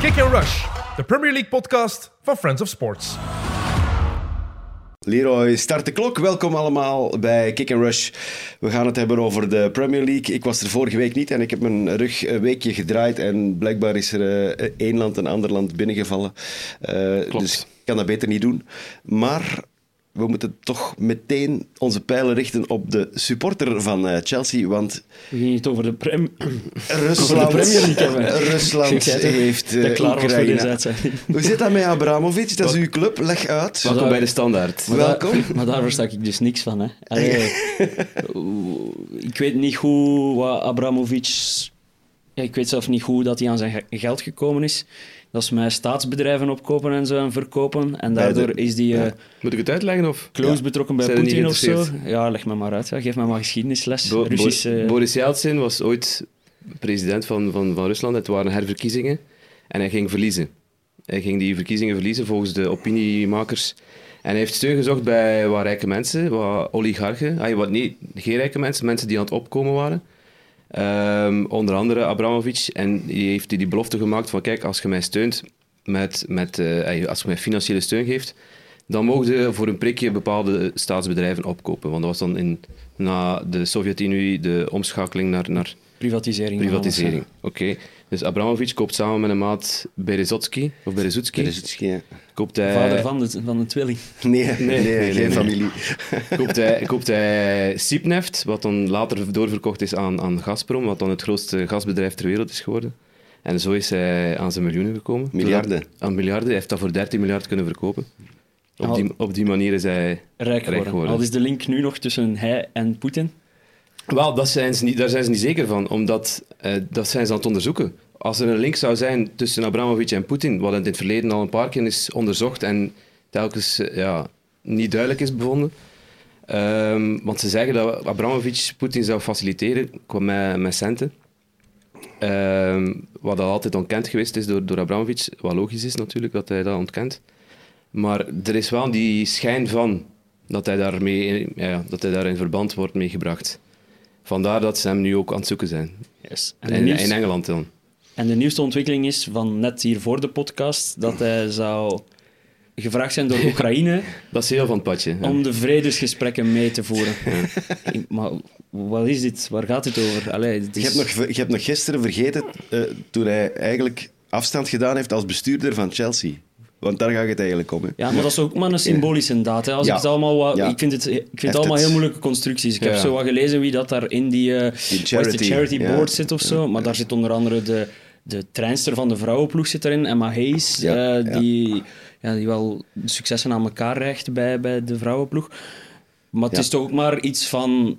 Kick and Rush, de Premier League podcast van Friends of Sports. Leroy, start de klok. Welkom allemaal bij Kick and Rush. We gaan het hebben over de Premier League. Ik was er vorige week niet en ik heb mijn rug een weekje gedraaid. En blijkbaar is er uh, één land een ander land binnengevallen. Uh, dus ik kan dat beter niet doen. Maar we moeten toch meteen onze pijlen richten op de supporter van uh, Chelsea, want... We gingen het over de, prem... Rusland, over de Premier League. Rusland heeft uh, klaar Oekraïne. Hoe zit dat met Abramovic? Dat is uw club. Leg uit. Welkom bij de Standaard. Maar Welkom. Daar, maar daar versta ik dus niks van. Hè. Allee, ik weet niet goed wat Abramovic... Ja, ik weet zelf niet hoe dat hij aan zijn geld gekomen is. Dat is met staatsbedrijven opkopen en zo en verkopen. En daardoor is die uh, Moet ik het uitleggen? Of? close ja. betrokken bij Poetin of zo. Ja, leg me maar uit. Ja. Geef me maar geschiedenisles. Bo Russische... Bo Boris Yeltsin was ooit president van, van, van Rusland. Het waren herverkiezingen. En hij ging verliezen. Hij ging die verkiezingen verliezen volgens de opiniemakers. En hij heeft steun gezocht bij wat rijke mensen, wat oligarchen. Ah, wat, nee, geen rijke mensen, mensen die aan het opkomen waren. Um, onder andere Abramovic. En die heeft die belofte gemaakt van kijk, als je mij steunt, met, met, uh, als je mij financiële steun geeft, dan mogen je voor een prikje bepaalde staatsbedrijven opkopen. Want dat was dan in, na de Sovjet-Unie de omschakeling naar, naar privatisering. Privatisering, oké. Okay. Dus Abramovic koopt samen met een maat Berezotsky, of Berezutski. Berezutski, ja. Koopt hij... Vader van de, van de tweeling. Nee, nee, nee, nee geen familie. koopt hij, koopt hij Sipneft, wat dan later doorverkocht is aan, aan Gazprom, wat dan het grootste gasbedrijf ter wereld is geworden. En zo is hij aan zijn miljoenen gekomen. Miljarden. Aan miljarden. Hij heeft dat voor 13 miljard kunnen verkopen. Op, die, op die manier is hij rijk geworden. geworden. Al is de link nu nog tussen hij en Poetin? Wel, daar zijn ze niet zeker van, omdat uh, dat zijn ze aan het onderzoeken. Als er een link zou zijn tussen Abramovic en Poetin, wat in het verleden al een paar keer is onderzocht en telkens uh, ja, niet duidelijk is bevonden. Um, want ze zeggen dat Abramovic Poetin zou faciliteren met, met centen. Um, wat al altijd ontkend geweest is door, door Abramovic. Wat logisch is natuurlijk dat hij dat ontkent. Maar er is wel die schijn van dat hij, daarmee, ja, dat hij daar in verband wordt meegebracht. Vandaar dat ze hem nu ook aan het zoeken zijn. Yes. En in, nieuws... in Engeland dan. En de nieuwste ontwikkeling is van net hier voor de podcast dat hij zou gevraagd zijn door Oekraïne. dat is heel van het padje. Ja. Om de vredesgesprekken mee te voeren. Ja. Maar wat is dit? Waar gaat het over? Allee, is... je, hebt nog, je hebt nog gisteren vergeten, uh, toen hij eigenlijk afstand gedaan heeft als bestuurder van Chelsea. Want daar gaat het eigenlijk om. Hè. Ja, maar dat is ook maar een symbolische daad. Hè. Als ja. ik, het allemaal wat, ja. ik vind het, ik vind het allemaal heel moeilijke constructies. Ik heb zo wat gelezen wie dat daar in die, uh, die charity, charity board zit of zo. Maar daar zit onder andere de, de treinster van de vrouwenploeg zit erin, Emma Hayes, uh, die, ja. die wel successen aan elkaar recht bij, bij de vrouwenploeg. Maar het is toch ook maar iets van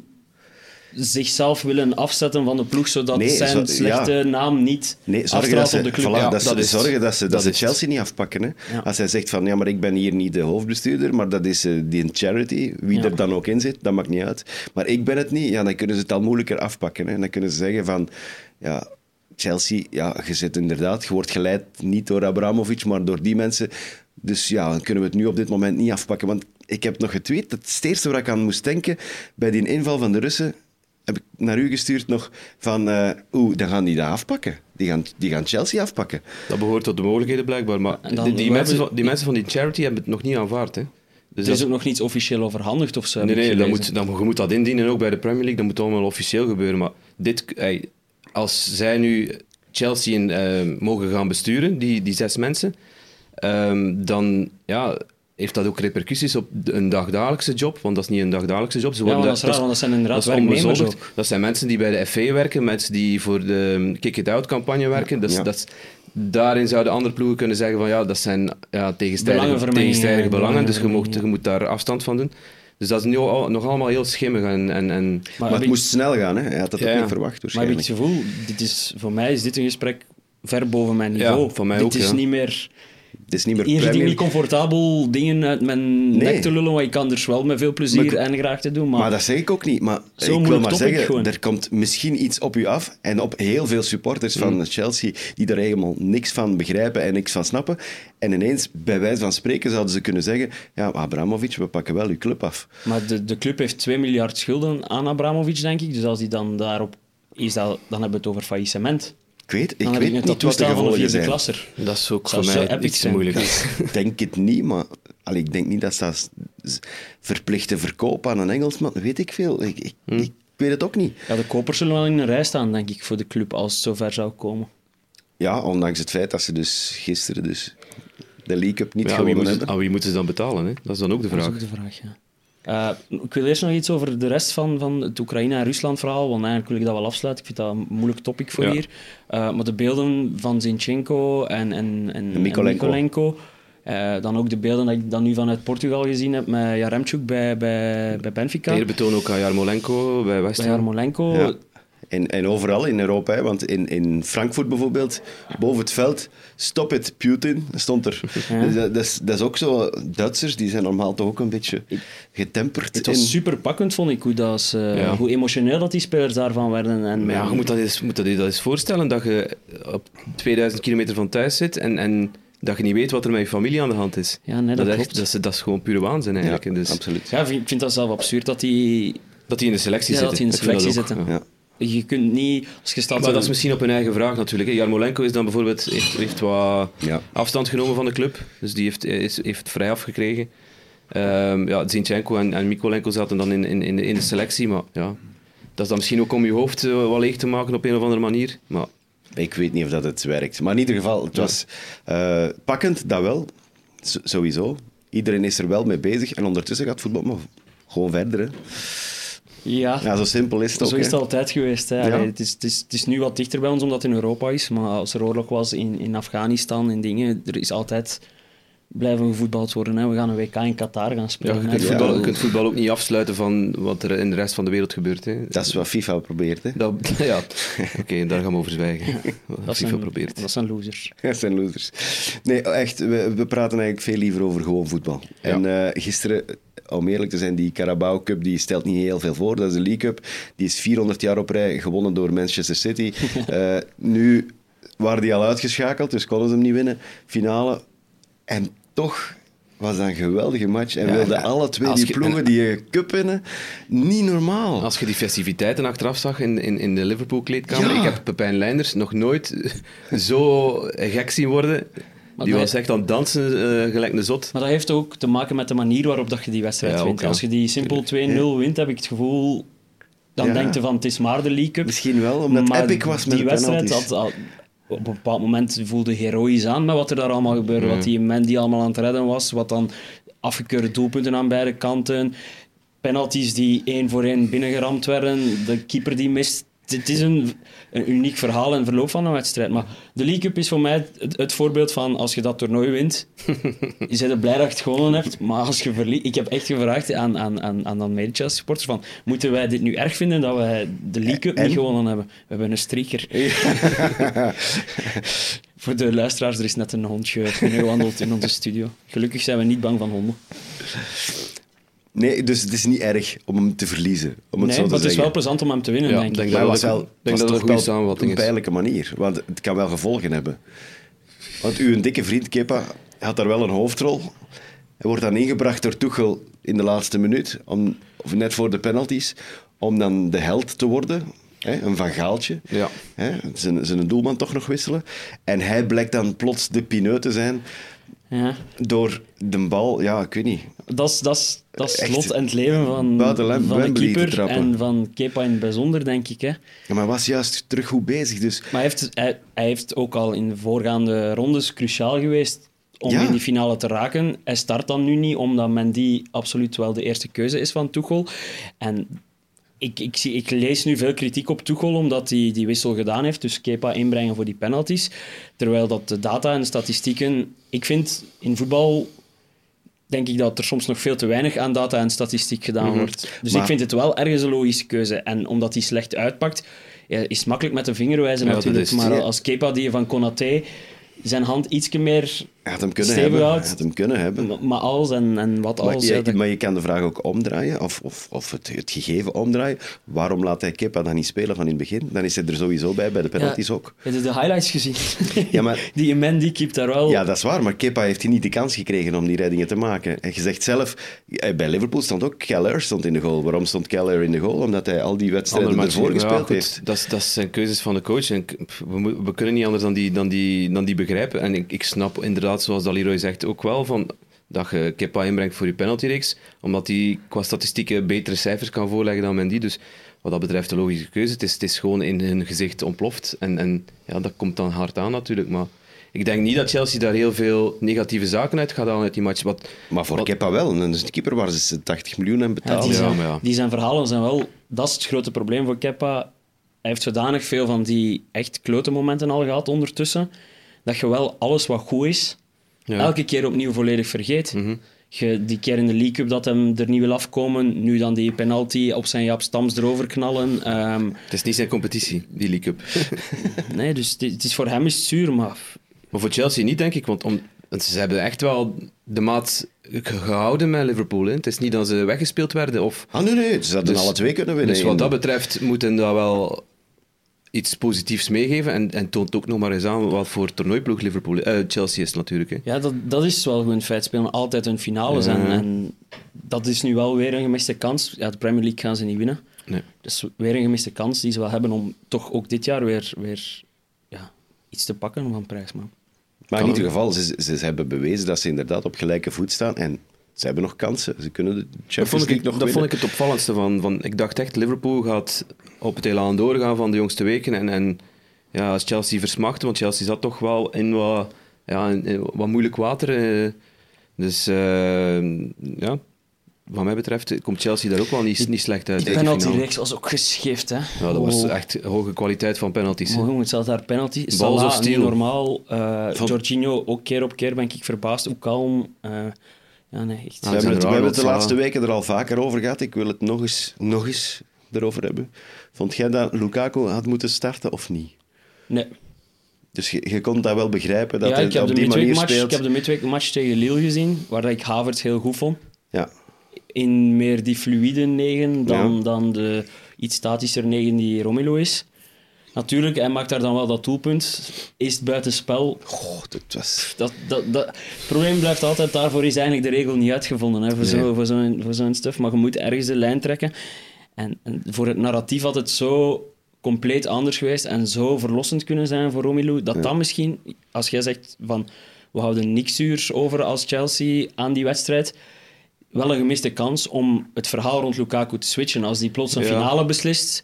zichzelf willen afzetten van de ploeg, zodat nee, zijn zo, slechte ja. naam niet nee, zorgen dat ze, op de club. Voilà, ja, dat, dat is, zorgen dat ze, dat ze Chelsea niet afpakken. Hè. Ja. Als hij zegt van, ja, maar ik ben hier niet de hoofdbestuurder, maar dat is uh, die charity, wie er dan ook in zit, dat maakt niet uit. Maar ik ben het niet, ja, dan kunnen ze het al moeilijker afpakken. Hè. En dan kunnen ze zeggen van, ja, Chelsea, ja, je zit inderdaad, je wordt geleid niet door Abramovic, maar door die mensen. Dus ja, dan kunnen we het nu op dit moment niet afpakken. Want ik heb nog getweet, dat is het eerste waar ik aan moest denken bij die inval van de Russen heb ik naar u gestuurd nog van, uh, oeh, dan gaan die dat afpakken. Die gaan, die gaan Chelsea afpakken. Dat behoort tot de mogelijkheden blijkbaar, maar dan, die, die mensen, van, die mensen van die charity hebben het nog niet aanvaard. Hè. Dus er is ook nog niets officieel overhandigd of zo. Nee, nee dan moet, dan, je moet dat indienen ook bij de Premier League. Dat moet allemaal officieel gebeuren. Maar dit, als zij nu Chelsea in, uh, mogen gaan besturen, die, die zes mensen, um, dan ja, heeft dat ook repercussies op een dagdagelijkse job? Want dat is niet een dagdagelijkse job. Ze worden ja, dat is raar, want dat zijn inderdaad dat werknemers ook. Dat zijn mensen die bij de FA werken, mensen die voor de Kick It Out-campagne werken. Dus, ja. dat is, daarin zouden andere ploegen kunnen zeggen van ja, dat zijn ja, tegenstrijdige, tegenstrijdige belangen, dus je, mocht, je moet daar afstand van doen. Dus dat is nu al, nog allemaal heel schimmig. En, en, en... Maar, maar het ik... moest snel gaan, hè? hij had dat ja, ook niet verwacht. Maar heb ik het gevoel, dit is, voor mij is dit een gesprek ver boven mijn niveau. Ja, voor mij dit ook, is niet meer het is niet meer Hier zit niet comfortabel dingen uit mijn nee. nek te lullen, maar ik kan er wel met veel plezier en graag te doen. Maar, maar dat zeg ik ook niet. Maar ik wil maar zeggen, er komt misschien iets op u af en op heel veel supporters van mm. Chelsea die er helemaal niks van begrijpen en niks van snappen. En ineens, bij wijze van spreken, zouden ze kunnen zeggen ja, Abramovic, we pakken wel uw club af. Maar de, de club heeft 2 miljard schulden aan Abramovic, denk ik. Dus als hij dan daarop is, dat, dan hebben we het over faillissement. Ik weet, ik weet ik een niet wat de gevolgen vierde zijn. klasser. Dat is ook voor zo mij iets te zijn. moeilijk. Ik denk het niet, maar allee, ik denk niet dat ze verplichte verkoop aan een Engelsman, weet ik veel. Ik, ik, Hm. ik weet het ook niet. Ja, de kopers zullen wel in een rij staan, denk ik, voor de club, als het zover zou komen. Ja, ondanks het feit dat ze dus gisteren dus de League Cup niet Ja, gewonnen moeten, hebben. aan wie moeten ze dan betalen? Hè? Dat is dan ook de Dat is vraag. ook de vraag, ja. Eh, ik wil eerst nog iets over de rest van, van het Oekraïne- en Rusland-verhaal, want eigenlijk wil ik dat wel afsluiten. Ik vind dat een moeilijk topic voor Ja. hier. Eh, maar de beelden van Zinchenko en, en, en, en Mikolenko. Mikolenko, eh, dan ook de beelden dat ik dan nu vanuit Portugal gezien heb met Jaremchuk bij, bij, bij Benfica, Eerbetoon ook aan Jarmolenko bij West bij Ham. Jarmolenko. Ja. En, en overal in Europa, hè, want in, in Frankfurt bijvoorbeeld, boven het veld, stop it, Putin, stond er. Ja. Dus dat, dat, is, dat is ook zo, Duitsers, die zijn normaal toch ook een beetje getemperd. Het was in- super pakkend, vond ik, hoe, dat Ja. hoe emotioneel dat die spelers daarvan werden. En, Maar ja, je moet dat eens, moet dat, je dat eens voorstellen dat je op 2000 kilometer van thuis zit en, en dat je niet weet wat er met je familie aan de hand is. Ja, nee, dat is klopt. echt, dat, is, dat is gewoon pure waanzin ja, eigenlijk. dus, absoluut. Ja, ik vind dat zelf absurd dat die... Dat die in de selectie Ja, dat zitten. die in de selectie zitten. ja. Je kunt niet... Als je staat... Maar dat is misschien op hun eigen vraag natuurlijk. hè. Jarmolenko is dan bijvoorbeeld, heeft, heeft wat Ja. afstand genomen van de club. Dus die heeft, is, heeft vrij afgekregen. Ehm ja, Zinchenko en, en Mikolenko zaten dan in, in, in, de, in de selectie. Maar ja, dat is dan misschien ook om je hoofd eh, wat leeg te maken op een of andere manier. Maar Ik weet niet of dat het werkt. Maar in ieder geval, het was eh, pakkend, dat wel. S- sowieso. Iedereen is er wel mee bezig. En ondertussen gaat voetbal maar gewoon verder. Hè. Ja, Ja, zo simpel is het ook. zo is het altijd geweest. Hè. Ja. Allee, Het, is, het, is, het is nu wat dichter bij ons omdat het in Europa is. Maar als er oorlog was in, in Afghanistan en dingen, er is altijd blijven gevoetbald worden. Hè. We gaan een WK in Qatar gaan ja, spelen. je, hè. kunt Ja. voetbal, je kunt voetbal ook niet afsluiten van wat er in de rest van de wereld gebeurt. Hè. Dat is wat FIFA probeert. Hè. Dat, ja, oké, daar gaan we over zwijgen. Wat dat, FIFA zijn, probeert. dat zijn losers. Dat zijn losers. Nee, echt, we, we praten eigenlijk veel liever over gewoon voetbal. En eh, gisteren, om eerlijk te zijn, die Carabao Cup die stelt niet heel veel voor. Dat is de League Cup. Die is 400 jaar op rij gewonnen door Manchester City. Eh, nu waren die al uitgeschakeld, dus konden ze hem niet winnen. Finale. En toch was dat een geweldige match. En Ja, wilden en alle twee die je- ploegen en- die cup winnen. Niet normaal. Als je die festiviteiten achteraf zag in, in, in de Liverpool-kleedkamer, Ja. ik heb Pepijn Leinders nog nooit zo gek zien worden. Die dat- was echt aan het dansen, eh, gelijk een zot. Maar dat heeft ook te maken met de manier waarop dat je die wedstrijd Ja, wint. Als je die simpel 2-0 wint, heb ik het gevoel... Dan Ja. denk je van, het is maar de League Cup. Misschien wel, omdat Maar epic was met die wedstrijd had, had- op een bepaald moment voelde heroïs aan met wat er daar allemaal gebeurde. Wat die Mandy allemaal aan het redden was. Wat dan afgekeurde doelpunten aan beide kanten. Penalties die één voor één binnengeramd werden. De keeper die mist. Het is een, een uniek verhaal en verloop van een wedstrijd. Maar de League Cup is voor mij het, het voorbeeld van als je dat toernooi wint, je bent er blij dat je het gewonnen hebt. Maar als je verliest... Ik heb echt gevraagd aan, aan, aan, aan dan mede-Chelsea-supporters van moeten wij dit nu erg vinden dat wij de League Cup En? niet gewonnen hebben? We hebben een streaker. Voor de luisteraars, er is net een hondje binnengewandeld in onze studio. Gelukkig zijn we niet bang van honden. Nee, dus het is niet erg om hem te verliezen. Om het Nee, zo te maar het is wel plezant om hem te winnen, Ja, denk ik. denk Maar dat het dat was wel, denk was dat toch goede wel samenvatting een pijnlijke manier. Want het kan wel gevolgen hebben. Want uw dikke vriend Kepa had daar wel een hoofdrol. Hij wordt dan ingebracht door Tuchel in de laatste minuut, om, of net voor de penalties, om dan de held te worden. Hè, een Van Gaaltje. Ja. Hè, zijn, zijn doelman toch nog wisselen. En hij blijkt dan plots de pineut te zijn Ja. door de bal, ja, ik weet niet. Dat is, dat is, dat is het lot en het leven van, van de keeper en van Kepa in het bijzonder, denk ik. Hè. Ja, maar hij was juist terug goed bezig, dus... Maar hij heeft, hij, hij heeft ook al in de voorgaande rondes cruciaal geweest om Ja. in die finale te raken. Hij start dan nu niet, omdat Mendy absoluut wel de eerste keuze is van Tuchel. En ik, ik, zie, ik lees nu veel kritiek op Tuchel, omdat hij die wissel gedaan heeft. Dus Kepa inbrengen voor die penalties. Terwijl dat de data en de statistieken... Ik vind in voetbal... Denk ik dat er soms nog veel te weinig aan data en statistiek gedaan wordt. Dus Maar- ik vind het wel ergens een logische keuze. En omdat hij slecht uitpakt, ja, is het makkelijk met de vinger wijzen Ja, natuurlijk. maar als Kepa die van Konaté zijn hand ietsje meer had hem kunnen hebben. Had hem kunnen hebben. Maar- Maar als en, en wat Maar als... je, ja, dat- maar je kan de vraag ook omdraaien, of, of, of het, het gegeven omdraaien. Waarom laat hij Kepa dan niet spelen van in het begin? Dan is hij er sowieso bij, bij de penalties Ja. ook. Heb je de highlights gezien? Ja, maar- Die Mendy keept daar wel... Ja, dat is waar, maar Kepa heeft hij niet de kans gekregen om die reddingen te maken. En je zegt zelf, eh, bij Liverpool stond ook Keller stond in de goal. Waarom stond Keller in de goal? Omdat hij al die wedstrijden Ander ervoor gespeeld heeft. Dat, is- dat zijn keuzes van de coach. En we, we kunnen niet anders dan die, dan die, dan die begrijpen. En ik, ik snap inderdaad, zoals dat Leroy zegt, ook wel van dat je Kepa inbrengt voor je penaltyreeks, omdat hij qua statistieken betere cijfers kan voorleggen dan Mendy. Dus wat dat betreft de logische keuze. Het is, het is gewoon in hun gezicht ontploft. En, en ja, dat komt dan hard aan natuurlijk. Maar ik denk niet dat Chelsea daar heel veel negatieve zaken uit gaat halen uit die match. Wat, Maar voor wat- Kepa wel. En dus de keeper waar ze 80 miljoen aan Ja, betaald. die, Ja, zijn, maar ja. die zijn verhalen zijn wel... Dat is het grote probleem voor Kepa. Hij heeft zodanig veel van die echt klote momenten al gehad ondertussen, dat je wel alles wat goed is, Ja. Mhm. elke keer opnieuw volledig vergeet. Je, die keer in de League Cup dat hem er niet wil afkomen, nu dan die penalty op zijn Jaap Stams erover knallen. Ehm, Het is niet zijn competitie, die League Cup. nee, dus het, het is voor hem is het zuur, maar Maar voor Chelsea niet, denk ik. Want, om, want ze hebben echt wel de maat ge- gehouden met Liverpool. Hè. Het is niet dat ze weggespeeld werden. Of, Ah, nee, nee. Ze hadden Dus- alle twee kunnen winnen. dus wat dat betreft moeten dat wel iets positiefs meegeven. En, en toont ook nog maar eens aan wat voor toernooiploeg Liverpool, eh, Chelsea is natuurlijk. Hè. ja, dat, dat is wel gewoon een feit. Spelen altijd hun finales Ja. en, en dat is nu wel weer een gemiste kans. Ja, de Premier League gaan ze niet winnen. Nee. Dus weer een gemiste kans die ze wel hebben om toch ook dit jaar weer, weer ja, iets te pakken van prijs. Maar. Maar in ieder geval, ze, ze, ze hebben bewezen dat ze inderdaad op gelijke voet staan. En ze hebben nog kansen. Ze kunnen de Dat Champions vond, ik, League nog dat vond ik het opvallendste van, van. Ik dacht echt, Liverpool gaat op het elan doorgaan van de jongste weken. En, en ja, als Chelsea versmacht, want Chelsea zat toch wel in wat, ja, in, wat moeilijk water. eh. Dus eh, ja, wat mij betreft komt Chelsea daar ook wel niet, niet slecht uit. Finale. penaltyreeks was ook geschift. Hè? Ja, dat was Oh. echt hoge kwaliteit van penalties. Maar jongens, zelfs daar penalty. Salah, niet normaal. Eh Van- Jorginho, ook keer op keer ben ik verbaasd hoe kalm. eh, ja, nee, echt. We hebben het, we Alexander hebben het de laatste weken er al vaker over gehad. Ik wil het nog eens, nog eens erover hebben. Vond jij dat Lukaku had moeten starten of niet? Nee. Dus je, je kon dat wel begrijpen dat ja, hij ik, heb op de die manier midweek match, speelt. ik heb de midweek match tegen Lille gezien, waar ik Havertz heel goed vond. Ja. In meer die fluïde negen dan, Ja. dan de iets statischer negen die Romelu is. Natuurlijk, hij maakt daar dan wel dat doelpunt. Is het buitenspel? Goh, dat was... Dat, dat, dat, het probleem blijft altijd, daarvoor is eigenlijk de regel niet uitgevonden hè, voor Nee. zo'n voor zo'n voor zo'n stuff. Maar je moet ergens de lijn trekken. En, en voor het narratief had het zo compleet anders geweest en zo verlossend kunnen zijn voor Romelu, dat dat misschien, als jij zegt van we houden niks zuurs over als Chelsea aan die wedstrijd, wel een gemiste kans om het verhaal rond Lukaku te switchen. Als die plots een Ja. finale beslist,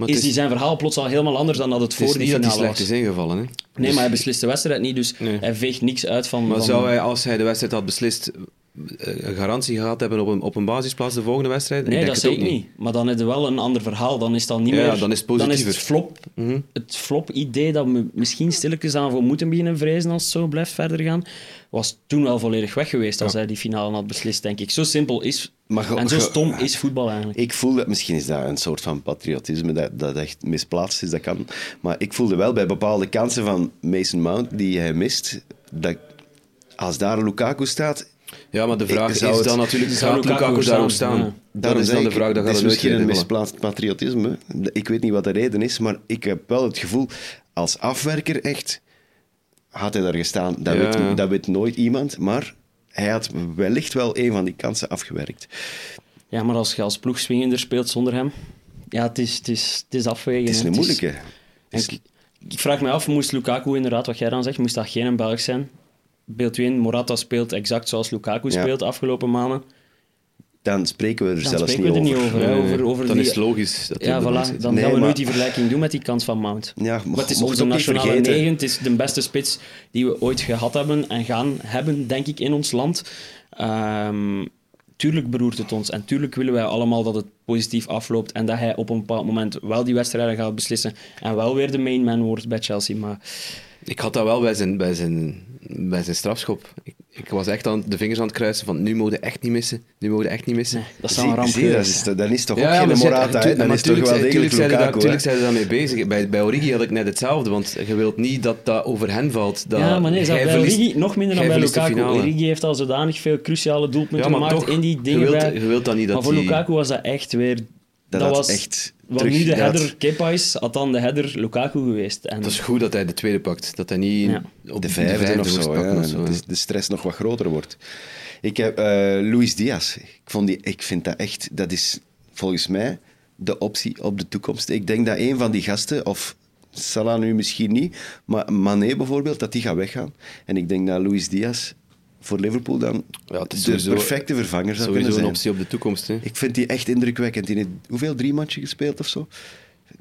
Maar het is, die zijn verhaal plots al helemaal anders dan dat het, het voor niet dat hij slecht was. is ingevallen. Hè. Nee, maar hij beslist de wedstrijd niet, dus Nee. hij veegt niks uit van... Maar van- zou hij, als hij de wedstrijd had beslist, eh, een garantie gehad hebben op een, op een basisplaats de volgende wedstrijd? Nee, dat het ik ook niet. Maar dan is het wel een ander verhaal. Dan is het al niet Ja, meer... dan is het Dan is positiever. het flop, Mhm. het flop-idee dat we misschien stilletjes aan voor moeten beginnen vrezen als het zo blijft verder gaan, was toen wel volledig weg geweest als hij die finale had beslist, denk ik. Zo simpel is... Maar ge- en zo ge- stom is voetbal eigenlijk. Ik voelde, misschien is dat een soort van patriotisme dat, dat echt misplaatst is, dat kan. Maar ik voelde wel bij bepaalde kansen van Mason Mount die hij mist, dat als daar Lukaku staat, Ja, maar de vraag is het- dan natuurlijk, Zou gaat Lukaku Lukaku daar ook staan? staan? Ja. Dat is dan de vraag, dat gaat misschien een misplaatst patriotisme. Ik weet niet wat de reden is, maar ik heb wel het gevoel, als afwerker echt, had hij daar gestaan. Dat, Ja, weet, dat weet nooit iemand, maar hij had wellicht wel een van die kansen afgewerkt. Ja, maar als je als ploeg swingender speelt zonder hem... Ja, het is, het is, het is afwegen. Het is een moeilijke. Ik, ik vraag me af, moest Lukaku inderdaad, wat jij dan zegt, moest dat geen een Belg zijn? Beeld Morata speelt exact zoals Lukaku Ja. speelt de afgelopen maanden. Dan spreken we er Dan zelfs spreken we niet er over. niet over. Nee, over, over dan die- is logisch dat Ja, voilà. Dan Nee, gaan we maar- nooit die vergelijking doen met die kans van Mount. Ja, maar maar het is mocht onze ook niet nationale vergeten. negen. Het is de beste spits die we ooit gehad hebben en gaan hebben, denk ik, in ons land. Ehm, tuurlijk beroert het ons en tuurlijk willen wij allemaal dat het positief afloopt en dat hij op een bepaald moment wel die wedstrijden gaat beslissen en wel weer de main man wordt bij Chelsea. Maar Ik had dat wel bij zijn, bij zijn, bij zijn strafschop. Ik, ik was echt aan de vingers aan het kruisen van nu je echt niet missen. Nu je echt niet missen. Nee, dat zou een ramp Zie, dat is, dat is toch ook Ja, ja, geen maar Morata? Dan maar is toch wel zijn- degelijk tuurlijk zijn ze daar- Lukaku, hè? Tuurlijk zijn ze daarmee bezig. Bij, bij Origi had ik net hetzelfde, want je wilt niet dat dat over hen valt. Dat Ja, maar nee, bij verliest- Origi nog minder dan bij Lukaku. Origi heeft al zodanig veel cruciale doelpunten Ja, gemaakt toch, in die je dingen wilt, bij. je wilt dan niet dat Maar voor die- Lukaku was dat echt weer... Dat was echt wat terug- nu de dat header Kepa is, had dan de header Lukaku geweest. En Het is goed dat hij de tweede pakt. Dat hij niet Ja. op de vijfde, of zo, ja, of zo, is- de stress nog wat groter wordt. Ik heb eh Luis Diaz. Ik, vond die, ik vind dat echt, dat is volgens mij de optie op de toekomst. Ik denk dat een van die gasten, of Salah nu misschien niet, maar Mané bijvoorbeeld, dat die gaat weggaan. En ik denk dat Luis Diaz voor Liverpool dan Ja, het is de sowieso- perfecte vervanger zou Sowieso kunnen een zijn. optie op de toekomst. Hè. Ik vind die echt indrukwekkend. Die heeft hoeveel, drie matchen gespeeld of zo?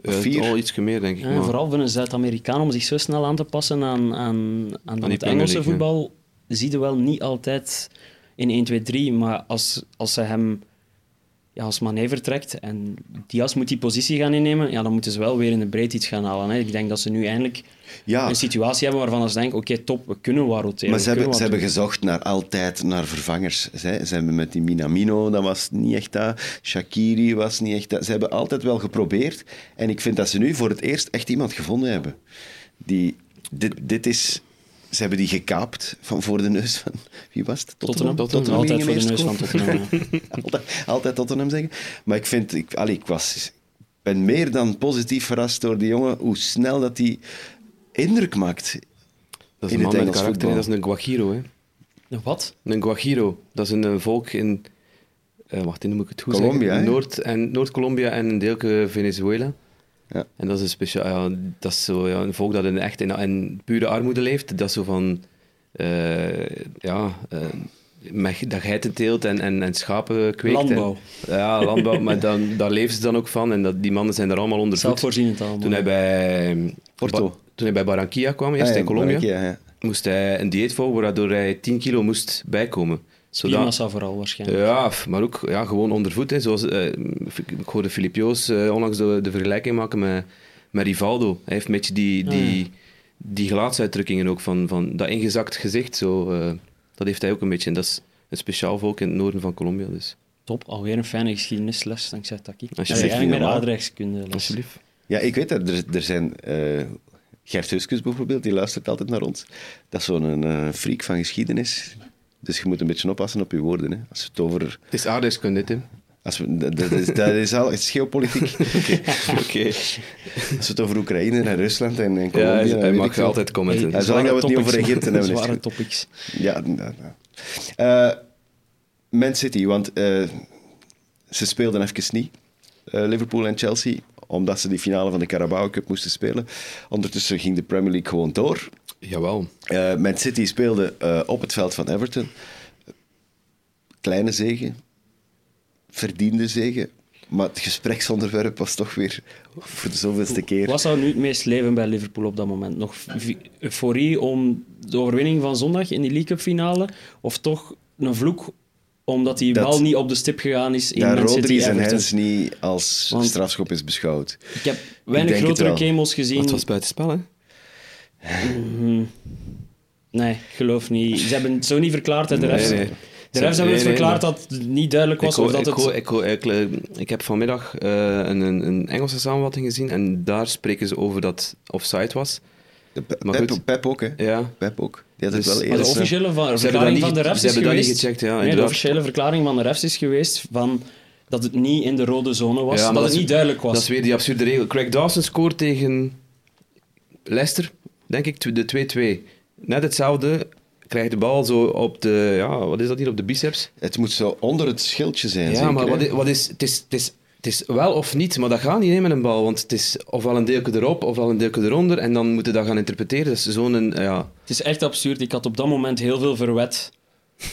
Of Eh, vier? Al iets meer, denk ik. Ja, maar- vooral voor een Zuid-Amerikaan om zich zo snel aan te passen aan, aan, aan, het Engelse League, voetbal, zie je wel niet altijd in 1, 2, 3. Maar als, als ze hem ja, als Mané vertrekt en Diaz moet die positie gaan innemen, ja, dan moeten ze wel weer in de breedte iets gaan halen. Hè. Ik denk dat ze nu eindelijk Ja, een situatie hebben waarvan ze denken, oké, top, we kunnen wel roteren. Maar ze hebben, ze wat hebben gezocht naar altijd naar vervangers. Ze, ze hebben met die Minamino, dat was niet echt dat. Shakiri was niet echt dat. Ze hebben altijd wel geprobeerd. En ik vind dat ze nu voor het eerst echt iemand gevonden hebben. Die, dit, dit is... Ze hebben die gekaapt van voor de neus van... Wie was het? Tottenham, Tottenham altijd voor de neus van. Tottenham. altijd, altijd Tottenham zeggen. Maar ik vind... Ik, allee, ik was... ben meer dan positief verrast door die jongen. Hoe snel dat hij indruk maakt. Dat is in een man met karakter, voetbal. dat is een Guajiro. Hè. Nog Wat? Een Guajiro, dat is een eh, volk in... eh wacht, hoe moet ik het goed Colombia, zeggen? Noord- en Noord-Colombia en een deelke Venezuela. Ja. En dat is een speciaal... Ja, dat is zo, ja, een volk dat in, echt in, in pure armoede leeft. Dat is zo van... eh, ja... eh, met, dat geitenteelt en, en, en schapen kweekt. Landbouw. En, ja, landbouw. maar dan, daar leven ze dan ook van. En dat, die mannen zijn er allemaal onder voet. Zelfvoorzienend allemaal. Toen hij bij... Porto. Toen hij bij Barranquilla kwam, eerst Ah, ja, in Colombia, ja. moest hij een dieet volgen waardoor hij 10 kilo moest bijkomen. Zodat, Spiermassa vooral waarschijnlijk. ja, maar ook ja, gewoon onder voet. Hè. Zoals, eh, ik hoorde Filip Joos eh, onlangs de, de vergelijking maken met, met Rivaldo. Hij heeft een beetje die, Ah, die, die gelaatsuitdrukkingen ook van, van dat ingezakt gezicht. Zo, eh, dat heeft hij ook een beetje. En dat is een speciaal volk in het noorden van Colombia. Dus. Top, alweer een fijne geschiedenisles dankzij Taki. Alsjeblieft. Ja, eigenlijk meer Normaal. aardrijkskunde. Alsjeblieft. Ja, ik weet dat. Er, er zijn... eh, Gert Huskus bijvoorbeeld, die luistert altijd naar ons. Dat is zo'n eh, freak van geschiedenis. Dus je moet een beetje oppassen op je woorden. Hè. Als het over... Het is aardrijkskunde, hè. Als we, dat, dat is, dat is al... Het is geopolitiek. Oké. Als we het over Oekraïne en Rusland en, en Ja, Colombia... hij dan weet mag altijd commenten. Ja, zolang dat we het niet over Egypte hebben, Zware topics. Ja, nou, nou. Eh, Man City, want eh, ze speelden even niet, Liverpool en Chelsea, omdat ze die finale van de Carabao Cup moesten spelen. Ondertussen ging de Premier League gewoon door. Jawel. Eh Man City speelde eh, op het veld van Everton. Kleine zegen, verdiende zegen. Maar het gespreksonderwerp was toch weer voor de zoveelste keer. Wat zou nu het meest leven bij Liverpool op dat moment? Nog euforie om de overwinning van zondag in die League Cup finale? Of toch een vloek omdat die Dat- bal niet op de stip gegaan is in City Rodri en Everton? Hens niet als Want- strafschop is beschouwd. Ik heb weinig grotere wel. kemels gezien. Het was buitenspel, hè. Mhm. Nee, ik geloof niet. Ze hebben het zo niet verklaard, hè, de Nee, refs. nee. De refs hebben Nee, het nee, verklaard maar- dat het niet duidelijk was Ik, of dat ik, het... ik, hoor- ik, ik heb vanmiddag eh, een, een, een Engelse samenvatting gezien en daar spreken ze over dat offside was. Pep, goed. Pep ook, hè? Ja. Pep ook. Die had het Dus- wel Maar de officiële verklaring niet van de refs ze is hebben dat niet geweest... gecheckt, ja, nee, de officiële verklaring van de refs is geweest van dat het niet in de rode zone was, Ja, maar dat dat het is- niet duidelijk was. Dat is weer die absurde regel. Craig Dawson scoort tegen Leicester, denk ik, de 2-2. Net hetzelfde, krijgt de bal zo op de, ja, wat is dat hier, op de biceps. Het moet zo onder het schildje zijn, Ja, zeker, maar wat is, wat is, het, is, het, is, het is wel of niet, maar dat gaat niet hè, met een bal. Want het is ofwel een deeltje erop, ofwel een deeltje eronder. En dan moeten dat gaan interpreteren. Dat is zo'n, een, ja... Het is echt absurd. Ik had op dat moment heel veel verwet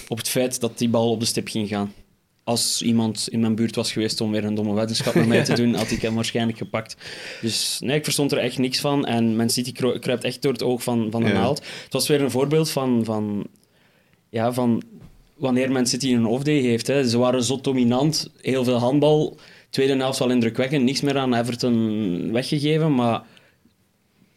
op het feit dat die bal op de stip ging gaan. Als iemand in mijn buurt was geweest om weer een domme wetenschap met mij te doen, had ik hem waarschijnlijk gepakt. Dus nee, ik verstond er echt niks van. En Man City kru- kruipt echt door het oog van, van de Ja. naald. Het was weer een voorbeeld van, van, ja, van wanneer Man City een off-day heeft. Hè. Ze waren zo dominant, heel veel handbal. Tweede helft wel indrukwekkend, niks meer aan Everton weggegeven, maar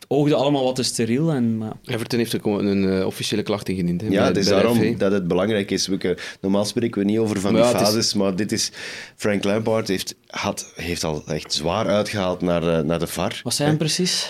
oogde allemaal wat te steriel. En, maar... Everton heeft ook een uh, officiële klacht ingediend. Ja, het is daarom dat het belangrijk is. We, normaal spreken we niet over van die fases, is... maar dit is... Frank Lampard heeft, had, heeft al echt zwaar uitgehaald naar, uh, naar de VAR. Wat zijn precies?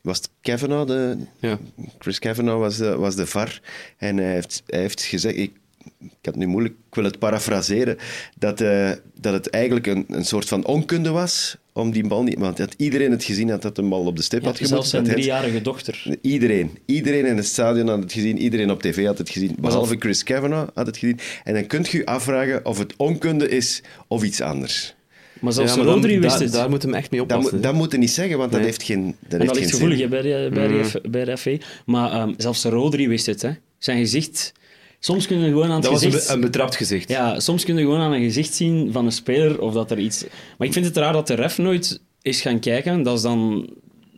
Was het Kavanaugh? De, ja. Chris Kavanaugh was de, was de VAR. En hij heeft, hij heeft gezegd... Ik, ik heb het nu moeilijk, ik wil het parafraseren, dat, uh, dat het eigenlijk een, een soort van onkunde was om die bal niet... Want dat iedereen het gezien had dat de bal op de stip ja, had gemoet. Zelfs zijn driejarige dochter. Iedereen. Iedereen in het stadion had het gezien. Iedereen op tv had het gezien. Behalve Chris Kavanaugh had het gezien. En dan kunt je je afvragen of het onkunde is of iets anders. Maar zelfs ja, maar Rodri wist het. Daar moet hem echt mee oppassen. Dat, dat moet je niet zeggen, want nee. dat heeft geen Dat, en dat heeft ligt geen gevoelig bij, de, bij, de, bij de FA. Maar um, zelfs Rodri wist het. Hè. Zijn gezicht... Soms kun je gewoon aan het dat gezicht... was een, een betrapt gezicht. Ja, soms kun je gewoon aan een gezicht zien van een speler of dat er iets... Maar ik vind het raar dat de ref nooit is gaan kijken. Dat is dan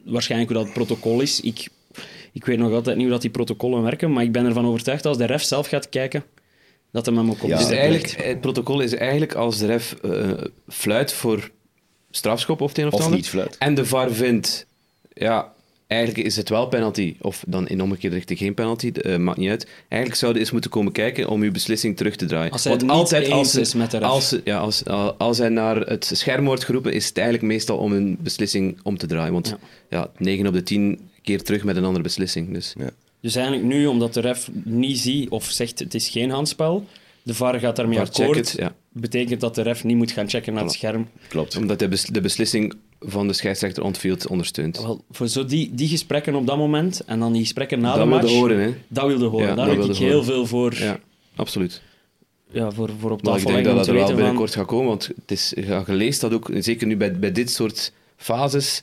waarschijnlijk hoe dat protocol is. Ik, ik weet nog altijd niet hoe dat die protocollen werken, maar ik ben ervan overtuigd dat als de ref zelf gaat kijken, dat hem hem ook op ja, dus eigenlijk, Het protocol is eigenlijk als de ref uh, fluit voor strafschop of het een of, of ander, niet fluit. en de VAR vindt, ja, eigenlijk is het wel penalty, of dan in omgekeerde richting geen penalty, uh, maakt niet uit. Eigenlijk zouden eens moeten komen kijken om uw beslissing terug te draaien. Als hij Want altijd als, is met de ref. Als, ja, als, als hij naar het scherm wordt geroepen, is het eigenlijk meestal om een beslissing om te draaien. Want ja, ja 9 op de 10 keer terug met een andere beslissing. Dus. Ja. dus eigenlijk nu, omdat de ref niet ziet of zegt het is geen handspel, de VAR gaat daarmee akkoord, ja. betekent dat de ref niet moet gaan checken naar het scherm. Klopt. Omdat de, bes de beslissing van de scheidsrechter onfield ondersteunt. Wel, voor zo die, die gesprekken op dat moment en dan die gesprekken na dat de match... Dat wilde horen, hè? Dat wilde horen. Ja, Daar heb ik wilde heel veel voor... Ja, absoluut. Ja, voor, voor op Maar tafel ik denk dat dat er wel binnenkort van... gaat komen, want het is, ja, geleest dat ook, zeker nu bij, bij dit soort fases,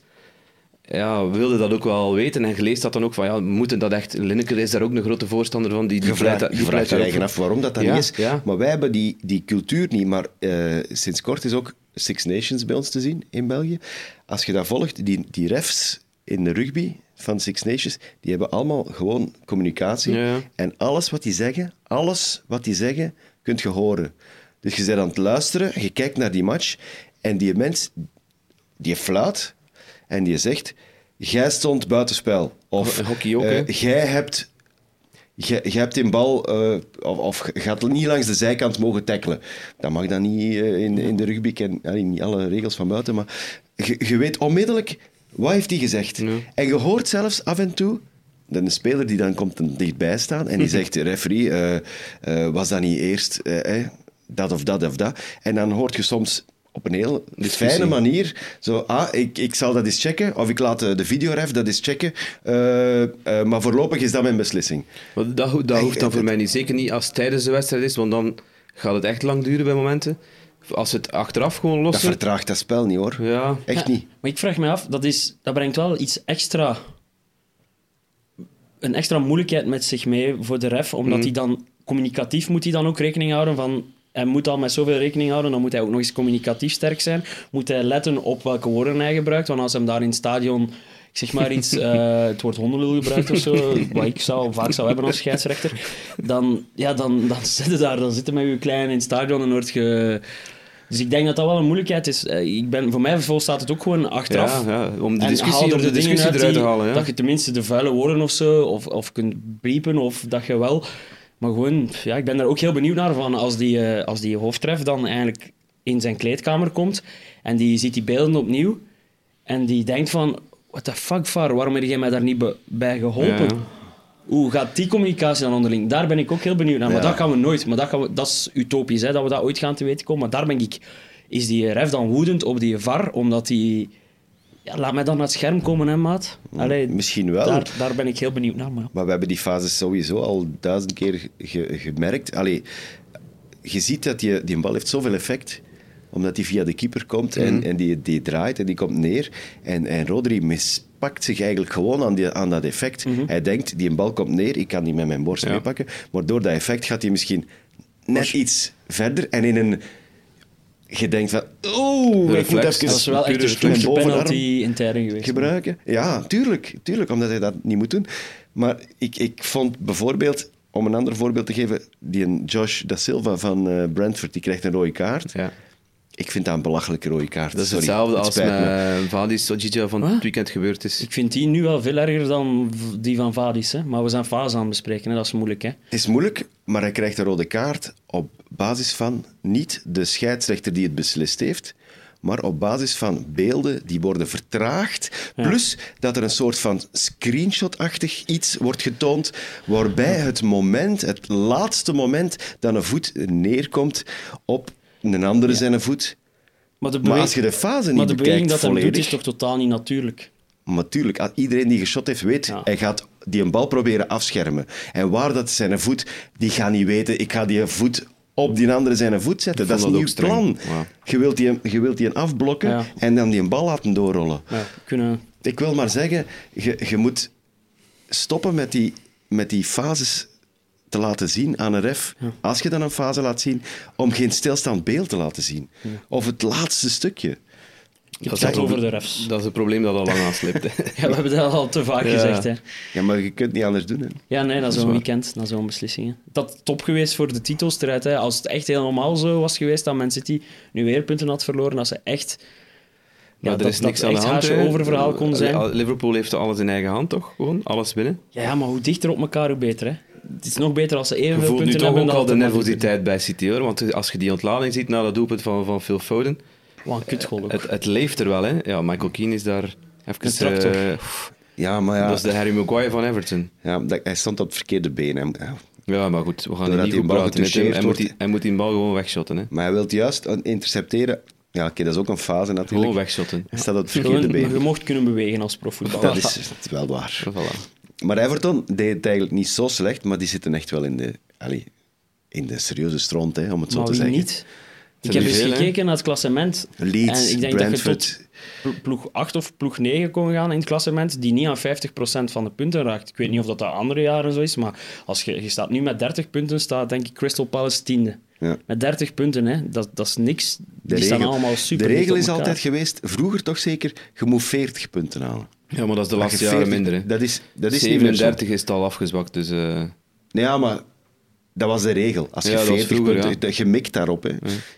ja, we wilden dat ook wel weten en geleest dat dan ook van, ja, we moeten dat echt... Lineker is daar ook een grote voorstander van, die, die Je vraagt, je vraagt je eigen af waarom dat dan Ja, niet is. ja. Maar wij hebben die, die cultuur niet. Maar eh, sinds kort is ook Six Nations bij ons te zien in België. Als je dat volgt, die, die refs in de rugby van Six Nations, die hebben allemaal gewoon communicatie. Ja. En alles wat die zeggen, alles wat die zeggen, kunt je horen. Dus je bent aan het luisteren, je kijkt naar die match en die mens, die fluit en die zegt, jij stond buitenspel. Of hockey ook, hè? eh, jij hebt je, je hebt die bal, eh, of, of gaat niet langs de zijkant mogen tackelen. Dat mag dan niet eh, in, in de rugby, ken allee, niet alle regels van buiten, maar je, je weet onmiddellijk, wat heeft hij gezegd? Ja. En je hoort zelfs af en toe, een speler die dan komt dichtbij staan en die zegt, referee, eh, was dat niet eerst dat of dat of dat? En dan hoort je soms op een heel Discussie. fijne manier. Zo, ah, ik, ik zal dat eens checken. Of ik laat eh, de videoref dat eens checken. Eh, eh, maar voorlopig is dat mijn beslissing. Maar dat, dat hoeft dan voor mij niet. Zeker niet als het tijdens de wedstrijd is, want dan gaat het echt lang duren bij momenten. Als het achteraf gewoon Dat lossen... vertraagt dat spel niet, hoor. Ja, Echt Ja, niet. Maar ik vraag me af, dat, is, dat brengt wel iets extra... Een extra moeilijkheid met zich mee voor de ref, omdat hij dan... Communicatief moet hij dan ook rekening houden van... Hij moet al met zoveel rekening houden, dan moet hij ook nog eens communicatief sterk zijn. Moet hij letten op welke woorden hij gebruikt, want als hem daar in het stadion... Ik zeg maar iets, eh, het woord hondenlul gebruikt of zo, wat ik zou, vaak zou hebben als scheidsrechter, dan, ja, dan, dan zit je daar, dan zitten met je klein in het stadion en word je... Dus ik denk dat dat wel een moeilijkheid is. Eh, Ik ben, voor mij volstaat het ook gewoon achteraf. ja, ja, om de discussie, haal om er de de dingen discussie uit eruit te halen. Ja. Dat je tenminste de vuile woorden of zo, of, of kunt beepen, of dat je wel... Maar gewoon, ja, ik ben daar ook heel benieuwd naar, van als die, eh, als die hoofdtref dan eigenlijk in zijn kleedkamer komt, en die ziet die beelden opnieuw, en die denkt van, what the fuck, VAR, waarom heb jij mij daar niet bij geholpen? Ja. Hoe gaat die communicatie dan onderling? Daar ben ik ook heel benieuwd naar. Maar Ja. dat gaan we nooit. Maar dat, gaan we, dat is utopisch, hè, dat we dat ooit gaan te weten komen. Maar daar ben ik... Is die ref dan woedend op die VAR, omdat die... Ja, laat mij dan naar het scherm komen, hè, maat. Allee, Misschien wel. daar, daar ben ik heel benieuwd naar. Maar... Maar we hebben die fases sowieso al duizend keer ge- gemerkt. Allee, je ziet dat die, die bal heeft zoveel effect omdat die via de keeper komt en, en die, die draait en die komt neer. En, en Rodri mispakt zich eigenlijk gewoon aan, die, aan dat effect. Hij denkt, die bal komt neer, ik kan die met mijn borst Ja. meepakken. Maar door dat effect gaat hij misschien net iets verder en in een... Je denkt van, oeh, ik moet even Dat is wel echt een mijn bovenarm penalty intern geweest. gebruiken. Ja, tuurlijk, tuurlijk, omdat hij dat niet moet doen. Maar ik, ik vond bijvoorbeeld, om een ander voorbeeld te geven, die een Josh Da Silva van eh, Brentford, die krijgt een rode kaart. Ja. Ik vind dat een belachelijke rode kaart. Dat is Sorry, hetzelfde het als me. met Vadis Sojija van Wat? het weekend gebeurd is. Ik vind die nu wel veel erger dan die van Vadis. Hè? Maar we zijn fase aan het bespreken, hè? dat is moeilijk. Hè? Het is moeilijk, maar hij krijgt een rode kaart op basis van niet de scheidsrechter die het beslist heeft, maar op basis van beelden die worden vertraagd. Plus dat er een soort van screenshot-achtig iets wordt getoond, waarbij het moment, het laatste moment, dat een voet neerkomt op een andere zijn voet. Maar de, Maar bewe- als je de fase maar niet de beweging bekijkt dat hij doet is toch totaal niet natuurlijk? Maar natuurlijk, iedereen die geschot heeft, weet, Ja. hij gaat die een bal proberen afschermen. En waar dat zijn voet, die gaat niet weten, ik ga die voet op die andere zijn voet zetten. Dat is vond niet je plan. Je wilt die, je wilt die afblokken Ja. en dan die een bal laten doorrollen. Ja, kunnen... Ik wil maar zeggen, je, je moet stoppen met die, met die fases te laten zien aan een ref. Als je dan een fase laat zien, om geen stilstaand beeld te laten zien. Of het laatste stukje. Je Dat over de refs. Dat is een probleem dat al lang aansleept. hè. Ja, we hebben dat al te vaak Ja. gezegd. Hè? Ja, maar je kunt niet anders doen. Hè. Ja, nee, dat is is zo'n weekend, dat is zo'n beslissing. hè. Dat top geweest voor de titelstrijd. Hè. Als het echt helemaal zo was geweest dat Man City nu weer punten had verloren, dat ze echt... Ja, Maar dat, er is niks dat aan de hand. haasje hè. over verhaal kon zijn. Liverpool heeft alles in eigen hand, toch? Gewoon alles winnen. Ja, maar hoe dichter op elkaar, hoe beter. Hè. Het is nog beter als ze Je evenveel voelt nu punten toch hebben. ook al de nervositeit bij City, hoor. Want als je die ontlading ziet na dat doelpunt van, van Phil Foden, Wat een kutgoal ook. het, het leeft er wel, hè. Ja, Michael Keane is daar even... Een tractor. eh, Ja, maar ja, Dat is de Harry Maguire van Everton. ja dat, hij stond op het verkeerde been. Hè. Ja. Ja, maar goed, we gaan Doordat niet die goed bal praten met hem. Hij moet, die, hij moet die bal gewoon wegshotten, hè. Maar hij wil juist intercepteren. Ja, oké, dat is ook een fase natuurlijk. Gewoon wegshotten. Hij staat op het verkeerde Gewoon, je been. mocht kunnen bewegen als profvoetballer. Dat is, dat is wel waar. Voilà. Maar Everton deed het eigenlijk niet zo slecht, maar die zitten echt wel in de, allee, in de serieuze stront, hè, om het zo maar te wie zeggen. niet? Ik heb eens gekeken naar het klassement. Leeds, en ik denk dat je tot ploeg 8 of ploeg 9 kon gaan in het klassement, die niet aan 50% van de punten raakt. Ik weet niet of dat, dat andere jaren zo is, maar als je, je staat nu met 30 punten, staat denk ik Crystal Palace tiende. Ja. Met 30 punten, hè. Dat, dat is niks. De Die staan regel, allemaal super de regel is altijd geweest, vroeger toch zeker, je moet 40 punten halen. Ja, maar dat is de laatste jaren 40 minder, hè. Dat is, dat is niet meer zo. 37 is het al afgezwakt, dus... eh, Nee, Ja, maar dat was de regel. Als je Ja, dat was 40 vroeger, punten... ja. Je mikt daarop. Hè.